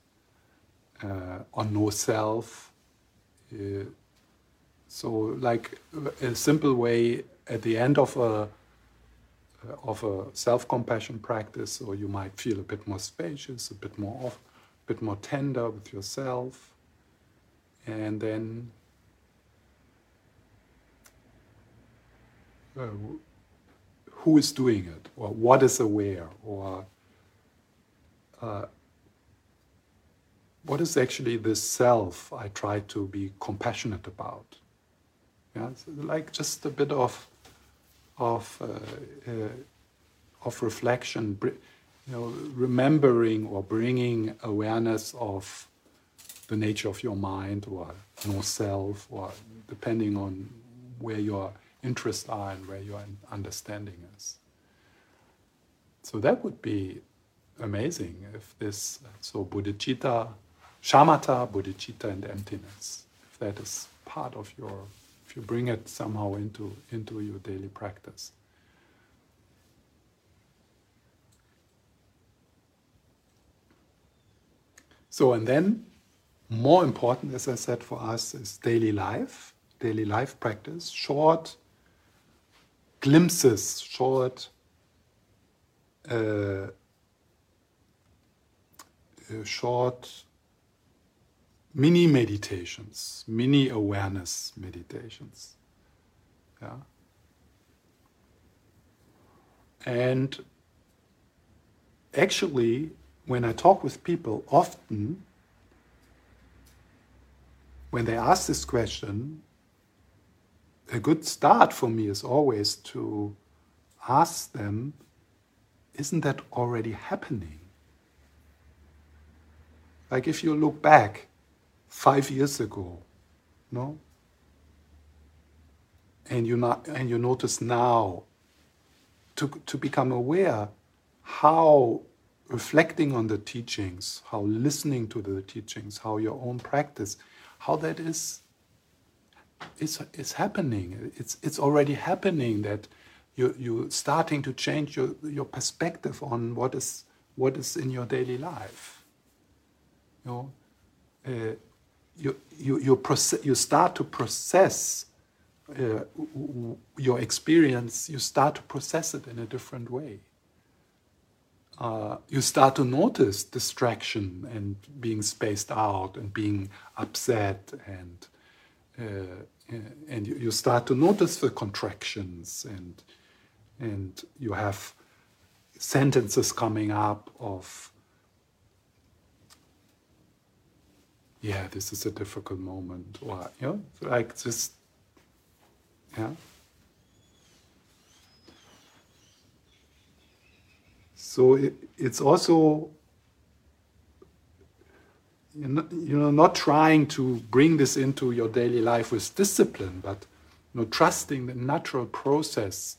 uh, on no self. Uh, so, like a simple way at the end of a of a self-compassion practice, or you might feel a bit more spacious, a bit more off, a bit more tender with yourself, and then uh, who is doing it, or what is aware, or uh, what is actually this self I try to be compassionate about. Yeah, so like just a bit of of uh, uh, of reflection, you know, remembering or bringing awareness of the nature of your mind or no self, or depending on where your interests are and where your understanding is. So that would be amazing if this, so bodhicitta, shamatha, bodhicitta, and emptiness, if that is part of your, if you bring it somehow into, into your daily practice. So, and then more important, as I said, for us is daily life, daily life practice, short glimpses, short uh, short mini meditations, mini awareness meditations. Yeah. And actually, when I talk with people, often when they ask this question, a good start for me is always to ask them, isn't that already happening? Like if you look back five years ago, no? And you, not, and you notice now to, to become aware how reflecting on the teachings, how listening to the teachings, how your own practice, how that is it's, it's happening. It's, it's already happening that you, you're starting to change your, your perspective on what is, what is in your daily life. You know, uh, you, you, you, process, you start to process uh, your experience, you start to process it in a different way. Uh, you start to notice distraction and being spaced out and being upset and Uh, uh, and you, you start to notice the contractions and and you have sentences coming up of yeah this is a difficult moment. Or you know like this yeah. So it, it's also you know, not trying to bring this into your daily life with discipline, but you know, trusting the natural process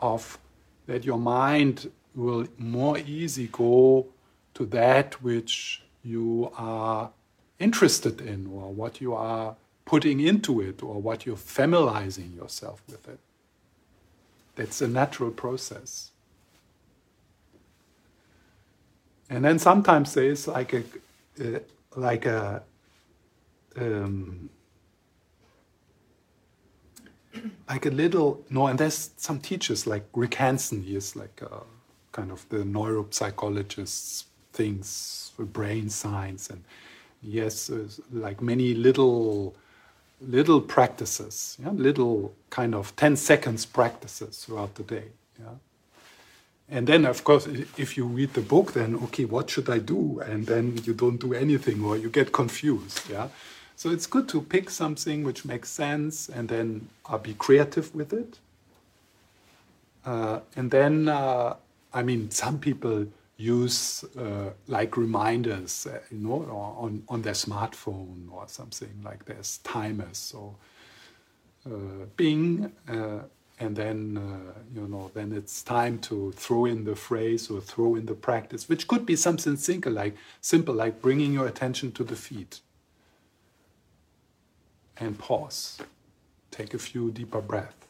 of that your mind will more easy go to that which you are interested in or what you are putting into it or what you're familiarizing yourself with it. That's a natural process. And then sometimes there is like a uh, like a um, like a little no and there's some teachers like rick hanson he is like a, kind of the neuropsychologist things brain science and yes like many little little practices yeah? little kind of 10 seconds practices throughout the day yeah and then, of course, if you read the book, then okay, what should I do? And then you don't do anything, or you get confused. Yeah. So it's good to pick something which makes sense, and then uh, be creative with it. Uh, and then, uh, I mean, some people use uh, like reminders, uh, you know, on on their smartphone or something like there's timers or uh, Bing and then uh, you know then it's time to throw in the phrase or throw in the practice which could be something simple like simple like bringing your attention to the feet. And pause. Take a few deeper breaths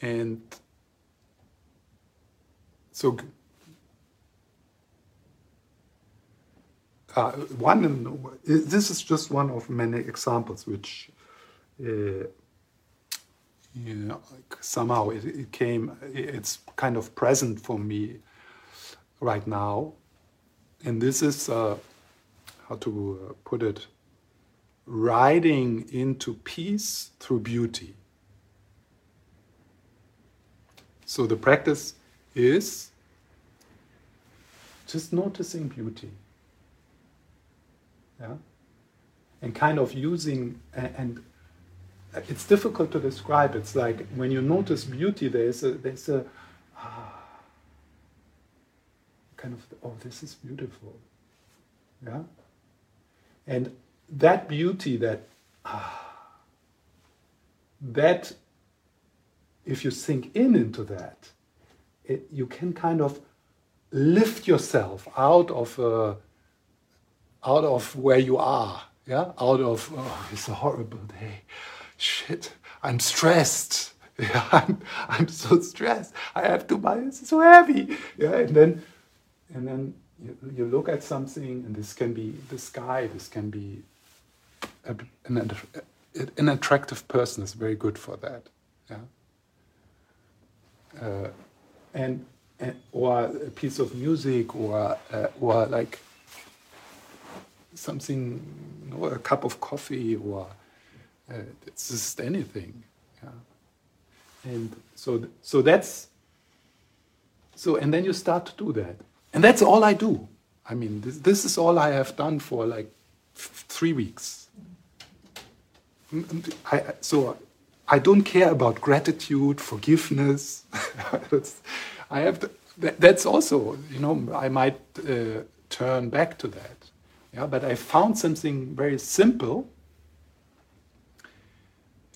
and so uh, one, this is just one of many examples which uh, you know, somehow it, it, came, it's kind of present for me right now. And this is, uh, how to uh, put it, riding into peace through beauty. So the practice is just noticing beauty yeah? and kind of using and, it's difficult to describe. It's like when you notice beauty, there's a there's a ah, kind of oh this is beautiful, yeah, and that beauty that ah, that if you sink in into that, it, you can kind of lift yourself out of a out of where you are, yeah, out of oh, it's a horrible day, shit, I'm stressed, yeah, I'm, I'm so stressed, I have to buy this is so heavy, yeah, and then and then you, you look at something, and this can be the sky, this can be a, an, an attractive person is very good for that, yeah, uh, and, and or a piece of music or uh, or like something, you know, a cup of coffee or uh, it's just anything. Yeah. And so, so that's, so, and then you start to do that. And that's all I do. I mean, this, this is all I have done for like three weeks. I, so I don't care about gratitude, forgiveness. I have to, that's also, you know, I might uh, turn back to that. Yeah, but I found something very simple,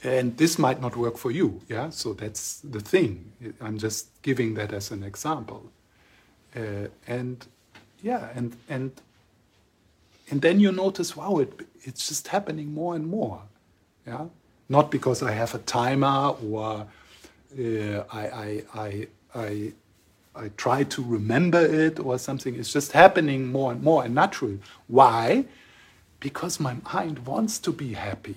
and this might not work for you. Yeah, so that's the thing. I'm just giving that as an example, uh, and yeah, and and and then you notice, wow, it, it's just happening more and more. Yeah, not because I have a timer or uh, I, I I I I try to remember it or something. It's just happening more and more and naturally. Why? Because my mind wants to be happy.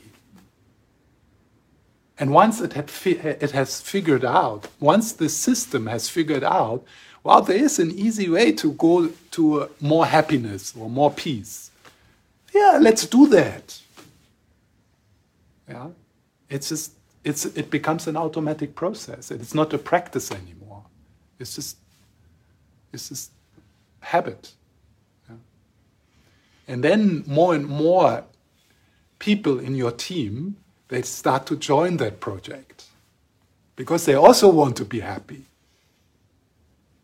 And once it, it has figured out, once the system has figured out, well, there is an easy way to go to more happiness or more peace. Yeah, let's do that. Yeah, it's just it's it becomes an automatic process. It's not a practice anymore. It's just it's just habit. Yeah. And then more and more people in your team they start to join that project because they also want to be happy.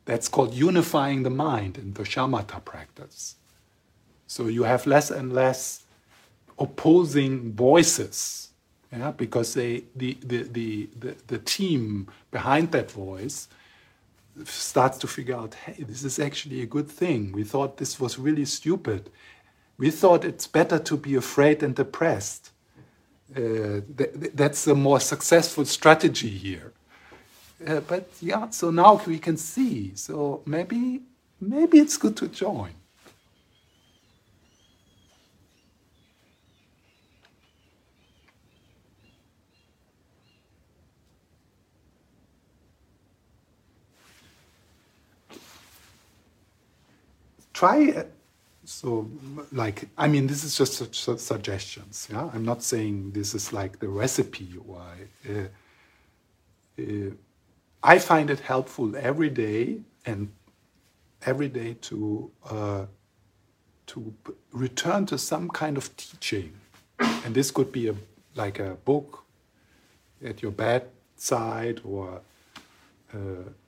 That's called unifying the mind in the shamatha practice. So you have less and less opposing voices, yeah, because they, the, the, the, the, the team behind that voice starts to figure out, hey, this is actually a good thing. We thought this was really stupid. We thought it's better to be afraid and depressed. Uh, th- that's a more successful strategy here. Uh, but yeah, so now we can see. So maybe, maybe it's good to join. Try so like I mean, this is just su- suggestions. Yeah, I'm not saying this is like the recipe. Why? Uh, uh, I find it helpful every day and every day to uh, to return to some kind of teaching, and this could be a like a book at your bedside or uh,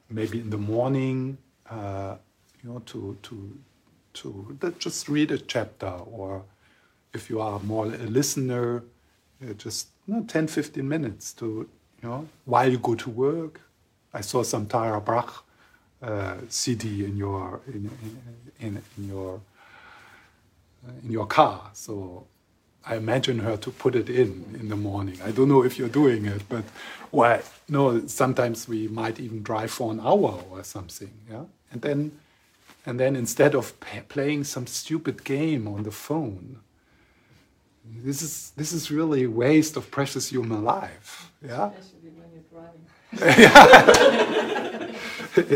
maybe in the morning. Uh, you know, to to to just read a chapter, or if you are more a listener, uh, just you know, 10, 15 minutes to you know while you go to work. I saw some Tara Brach uh, CD in your in in, in your uh, in your car. So I imagine her to put it in in the morning. I don't know if you're doing it, but well, no. Sometimes we might even drive for an hour or something. Yeah, and then and then instead of playing some stupid game on the phone, this is this is really a waste of precious human life. Yeah. Especially when you're driving.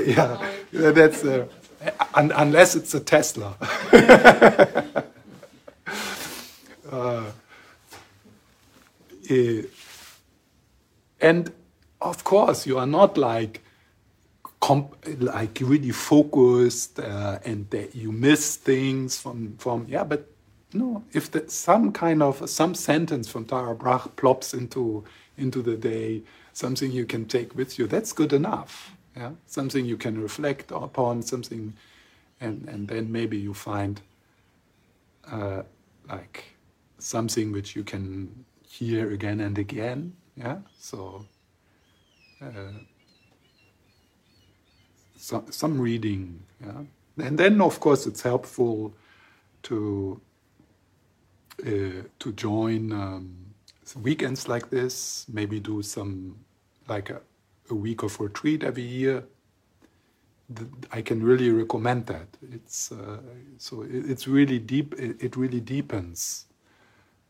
yeah, yeah, that's uh, un unless it's a Tesla. uh, eh, and of course, you are not like like really focused uh, and that you miss things from from yeah but no if the, some kind of some sentence from Tara Brach plops into into the day something you can take with you that's good enough yeah? Something you can reflect upon something and and then maybe you find uh, like something which you can hear again and again yeah? So uh, some, some reading. Yeah? And then, of course, it's helpful to uh, to join um, weekends like this. Maybe do some like a, a week of retreat every year. I can really recommend that. It's uh, so it, it's really deep. It, it really deepens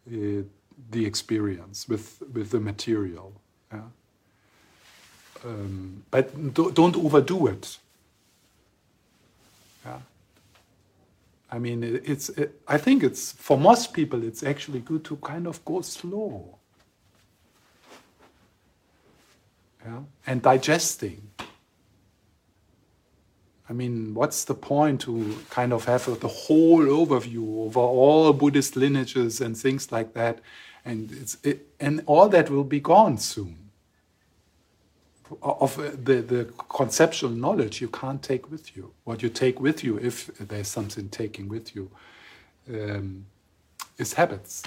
uh, the experience with with the material. Yeah. Um, but don't overdo it. Yeah. I mean, it's. It, I think it's for most people. It's actually good to kind of go slow. Yeah, and digesting. I mean, what's the point to kind of have the whole overview over all Buddhist lineages and things like that, and it's it, and all that will be gone soon of the, the conceptual knowledge you can't take with you. What you take with you, if there's something taking with you, um, is habits.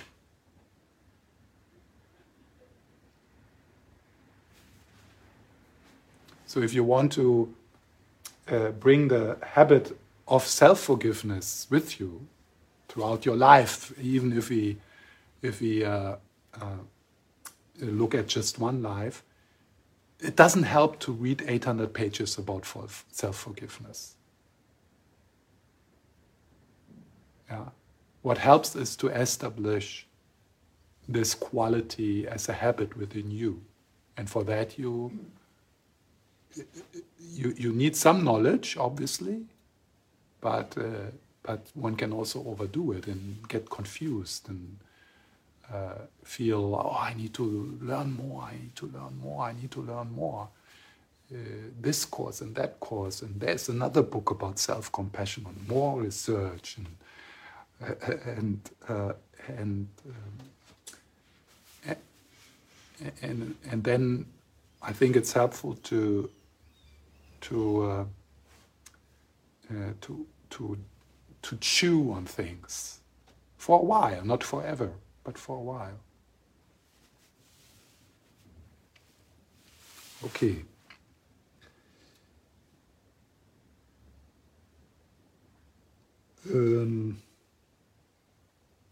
So if you want to uh, bring the habit of self-forgiveness with you throughout your life, even if we if we uh, uh, look at just one life, it doesn't help to read 800 pages about self forgiveness. Yeah. What helps is to establish this quality as a habit within you. And for that, you, you, you need some knowledge, obviously, but, uh, but one can also overdo it and get confused and uh, feel, oh, I need to learn more, I need to learn more, I need to learn more. Uh, this course and that course, and there's another book about self compassion and more research, and uh, and uh, and, um, and and then I think it's helpful to to uh, uh, to to to chew on things for a while, not forever but for a while. Okay. Um,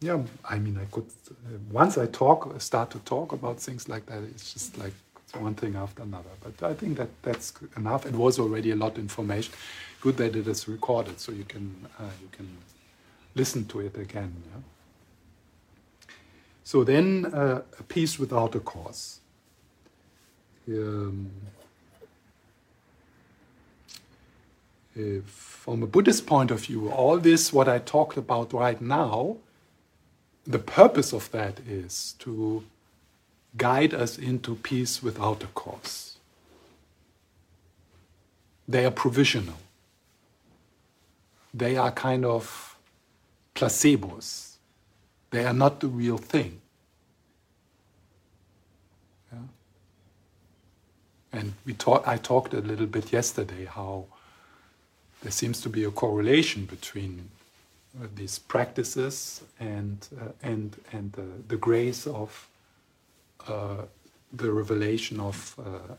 yeah, I mean, I could, uh, once I talk, start to talk about things like that, it's just like one thing after another. But I think that that's enough. It was already a lot of information. Good that it is recorded, so you can uh, you can listen to it again. Yeah? So then uh, a peace without a cause. Um, from a Buddhist point of view, all this, what I talked about right now, the purpose of that is to guide us into peace without a cause. They are provisional. They are kind of placebos. They are not the real thing. Yeah? And we talk, I talked a little bit yesterday how there seems to be a correlation between uh, these practices and uh, and and uh, the grace of uh, the revelation of uh,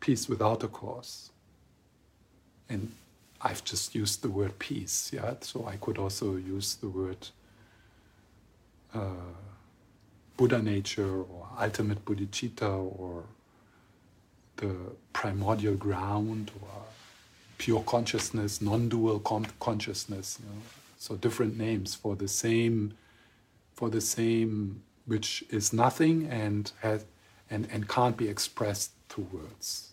peace without a cause. And I've just used the word peace, yeah. So I could also use the word uh, Buddha nature or ultimate bodhicitta or the primordial ground or pure consciousness, non-dual consciousness. You know? So different names for the same, for the same, which is nothing and has, and, and can't be expressed through words.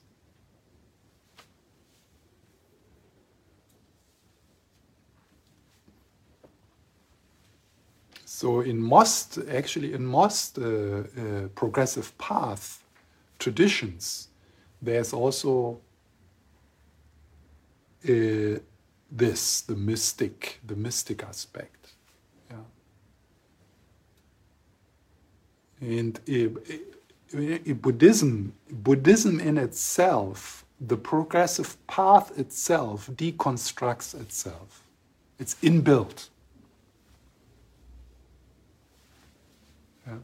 So in most, actually in most uh, uh, progressive path traditions, there's also uh, this, the mystic, the mystic aspect. Yeah. And in Buddhism, Buddhism in itself, the progressive path itself deconstructs itself. It's inbuilt. Yeah.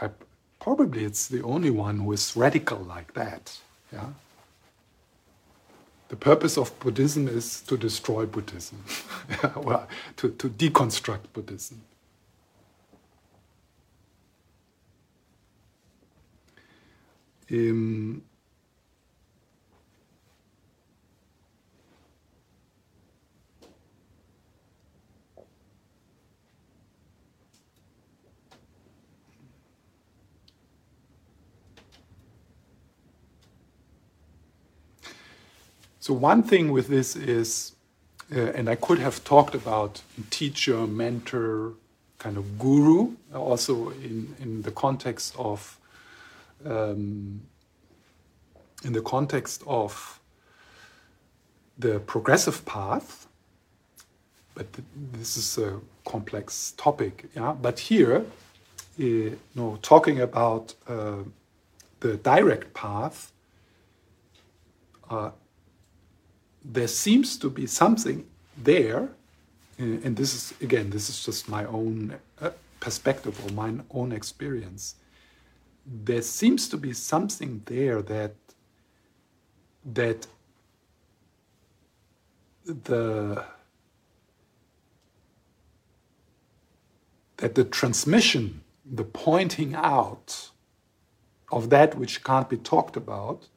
I, probably it's the only one who is radical like that. Yeah. The purpose of Buddhism is to destroy Buddhism, well, to, to deconstruct Buddhism. Um, So, one thing with this is, uh, and I could have talked about teacher, mentor, kind of guru, also in, in the context of um, in the context of the progressive path, but this is a complex topic. Yeah, but here, uh, you know, talking about uh, the direct path, uh, there seems to be something there, and this is again, this is just my own uh, perspective or my own experience. There seems to be something there that that the that the transmission, the pointing out of that which can't be talked about,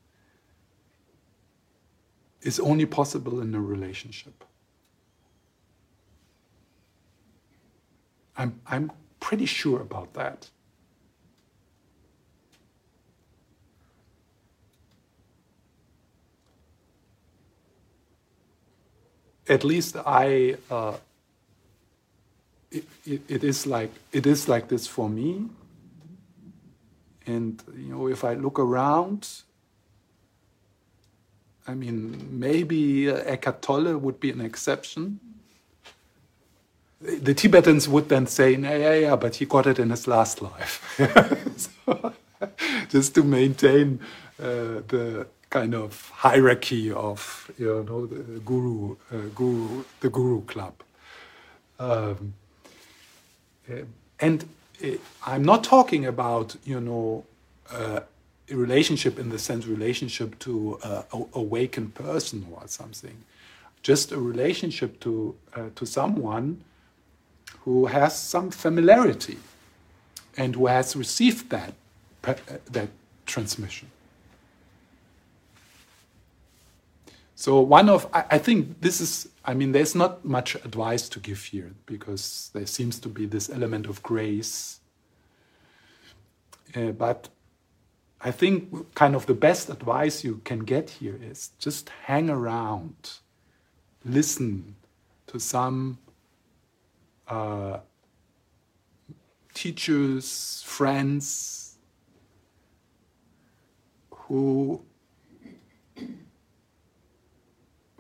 is only possible in a relationship. I'm, I'm pretty sure about that. At least I, uh, it, it, it is like it is like this for me. And you know, if I look around, I mean, maybe Eckhart Tolle would be an exception. The Tibetans would then say, yeah, yeah, yeah, but he got it in his last life. so, just to maintain uh, the kind of hierarchy of, you know, the guru, uh, guru, the guru club. Um, and uh, I'm not talking about, you know, uh, relationship in the sense relationship to uh, a awakened person or something. Just a relationship to uh, to someone who has some familiarity and who has received that uh, that transmission. So one of I, I think this is i mean there's not much advice to give here because there seems to be this element of grace. Uh, but I think kind of the best advice you can get here is just hang around, listen to some uh, teachers, friends who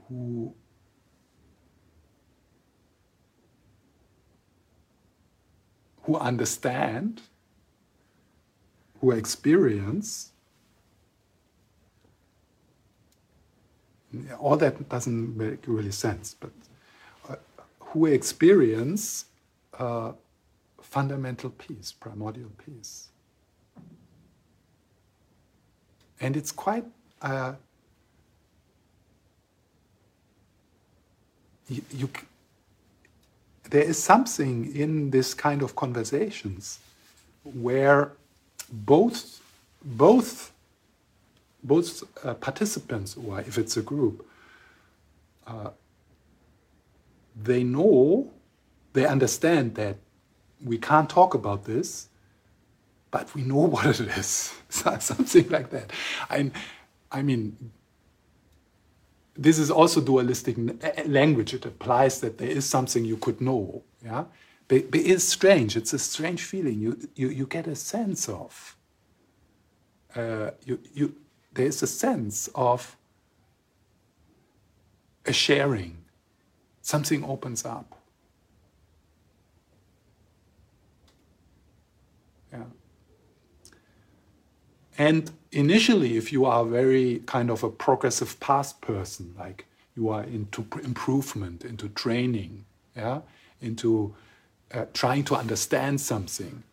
who who understand, who experience, all that doesn't make really sense, but uh, who experience uh, fundamental peace, primordial peace. And it's quite, uh, you, you, there is something in this kind of conversations where both, both, both uh, participants, or if it's a group, uh, they know, they understand that we can't talk about this, but we know what it is. Something like that. I, I mean, this is also dualistic language. It applies that there is something you could know. Yeah, it's strange. It's a strange feeling. You you, you get a sense of. Uh, you you there is a sense of a sharing. Something opens up. Yeah. And initially, if you are very kind of a progressive past person, like you are into improvement, into training, yeah, into uh, trying to understand something,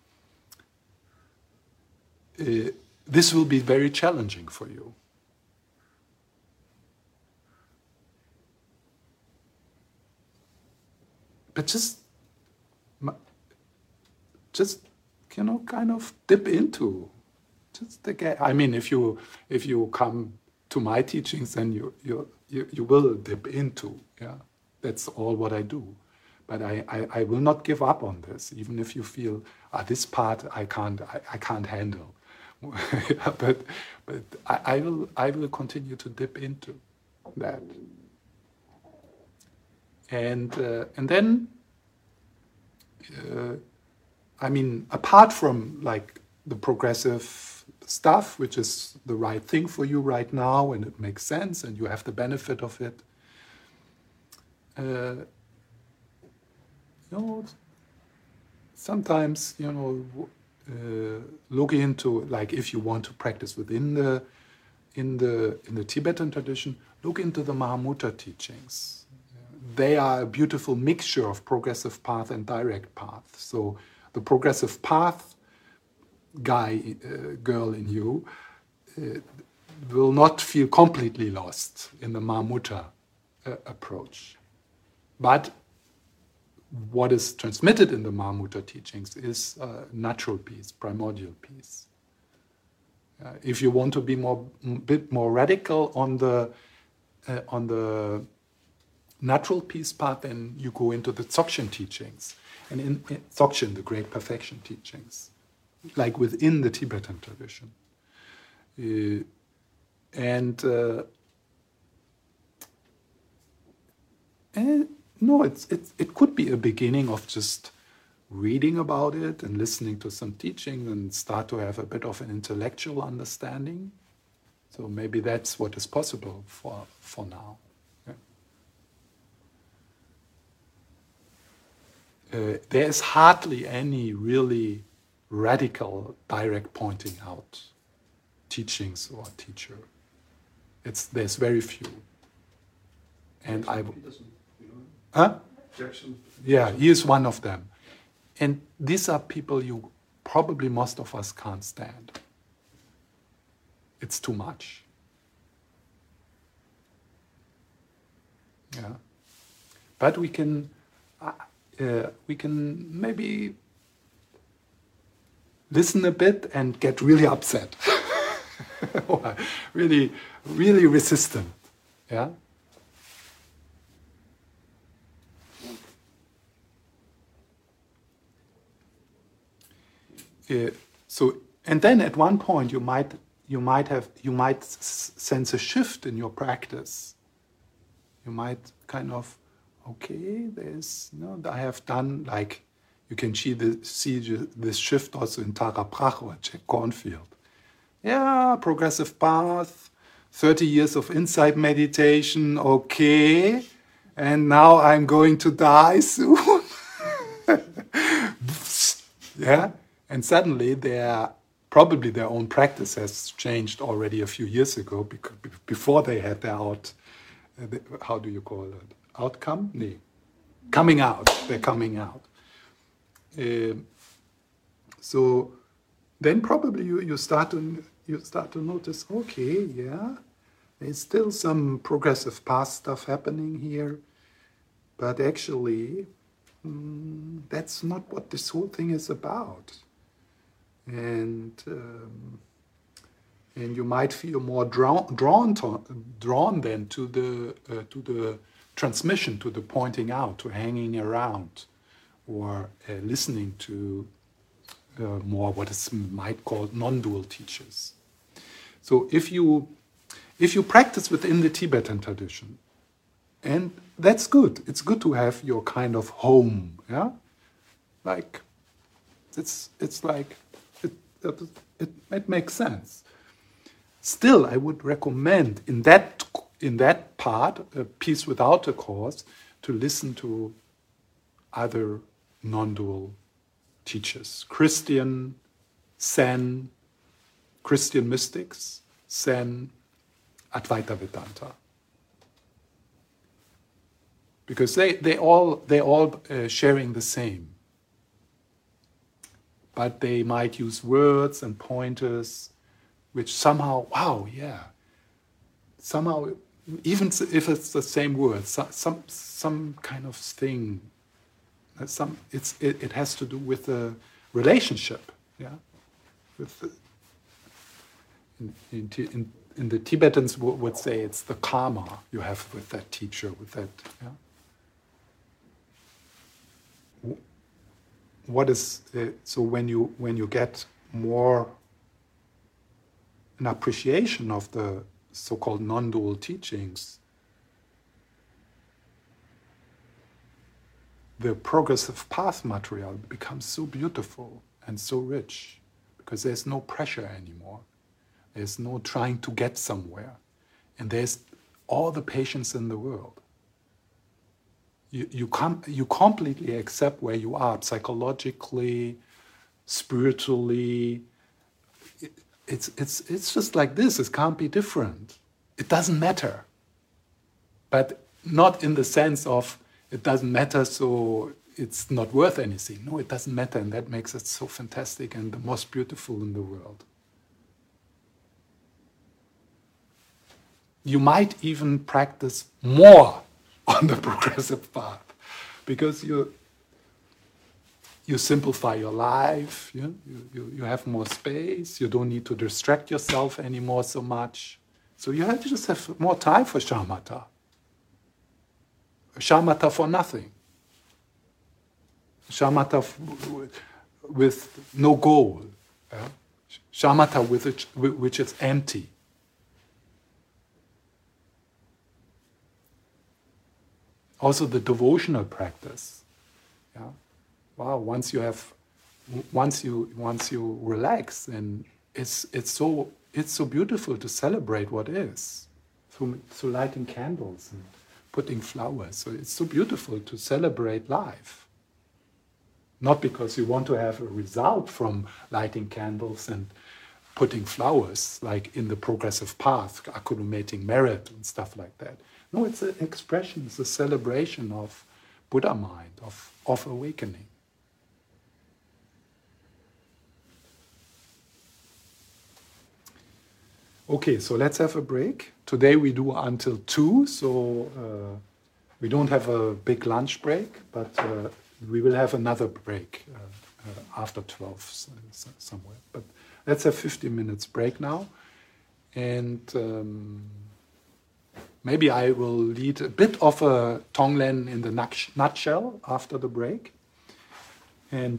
uh, this will be very challenging for you. But just, just you know, kind of dip into just again. I mean, if you if you come to my teachings, then you you you, you will dip into. Yeah, that's all what I do. But I, I, I will not give up on this, even if you feel ah, this part I can't I, I can't handle. but but I, I will I will continue to dip into that. And uh, and then uh, I mean, apart from like the progressive stuff, which is the right thing for you right now and it makes sense and you have the benefit of it, uh, you know, sometimes, you know, uh, look into like if you want to practice within the in the in the Tibetan tradition, look into the Mahamudra teachings. They are a beautiful mixture of progressive path and direct path. So the progressive path guy, uh, girl in you uh, will not feel completely lost in the Mahamudra uh, approach. But what is transmitted in the Mahamudra teachings is uh, natural peace, primordial peace. Uh, if you want to be more, bit more radical on the uh, on the natural peace path, then you go into the Dzogchen teachings and in, in Dzogchen, the great perfection teachings, like within the Tibetan tradition. Uh, and, uh, and no, it's, it's, it could be a beginning of just reading about it and listening to some teaching and start to have a bit of an intellectual understanding. So maybe that's what is possible for, for now. uh, there is hardly any really radical direct pointing out teachings or teacher. It's there's very few. And I, huh? Jackson. Yeah, he is one of them. And these are people you probably most of us can't stand. It's too much. Yeah. But we can uh, we can maybe listen a bit and get really upset, really, really resistant. Yeah. Uh, so, and then at one point you might you might have you might sense a shift in your practice. You might kind of okay, there's you know I have done like you can see the, see this shift also in Tara Brach or Jack Kornfield. Yeah, progressive path, 30 years of insight meditation, okay. And now I'm going to die soon. yeah, and suddenly their probably their own practice has changed already a few years ago because before they had their out uh, how do you call it outcome? Nee. coming out. They're coming out. Uh, so then probably you, you start to you start to notice okay yeah there's still some progressive past stuff happening here. But actually mm, that's not what this whole thing is about and um, and you might feel more drawn drawn to, drawn then to the uh, to the transmission to the pointing out to hanging around or uh, listening to uh, more what is might call non-dual teachers. So if you if you practice within the tibetan tradition and that's good. It's good to have your kind of home yeah? Like it's it's like it, it, it makes sense. Still, I would recommend in that in that part, a peace without a cause, to listen to other non-dual teachers, Christian, Zen, Christian mystics, Zen, Advaita Vedanta. Because they, they all, they all uh, sharing the same but they might use words and pointers which somehow, wow, yeah, somehow, even if it's the same word, some, some, some kind of thing, uh, some, it's, it, it has to do with the relationship, yeah, with the, in, in, in, in the Tibetans would say it's the karma you have with that teacher, with that, yeah. What is uh, so when you when you get more an appreciation of the so-called non-dual teachings the progressive path material becomes so beautiful and so rich because there's no pressure anymore. There's no trying to get somewhere. And there's all the patience in the world you, you, you completely accept where you are psychologically, spiritually. It, it's, it's, it's just like this, it can't be different. It doesn't matter. But not in the sense of it doesn't matter, so it's not worth anything. No, it doesn't matter, and that makes it so fantastic and the most beautiful in the world. You might even practice more on the progressive path. Because you you simplify your life you, you, you have more space you don't need to distract yourself anymore so much. So you have to just have more time for shamatha. Shamatha for nothing. Shamatha with no goal. Yeah? shamatha with which, which is empty also the devotional practice. Yeah, wow. Once you have, once you once you relax, and it's it's so it's so beautiful to celebrate what is through through lighting candles and putting flowers. So it's so beautiful to celebrate life. Not because you want to have a result from lighting candles and putting flowers, like in the progressive path, accumulating merit and stuff like that no, it's an expression, it's a celebration of Buddha mind, of, of awakening. Okay, so let's have a break. Today we do until 2, so uh, we don't have a big lunch break, but uh, we will have another break uh, uh after 12 somewhere. But let's have 15 minutes break now. And. Um, maybe I will lead a bit of a Tonglen in the nutshell after the break. And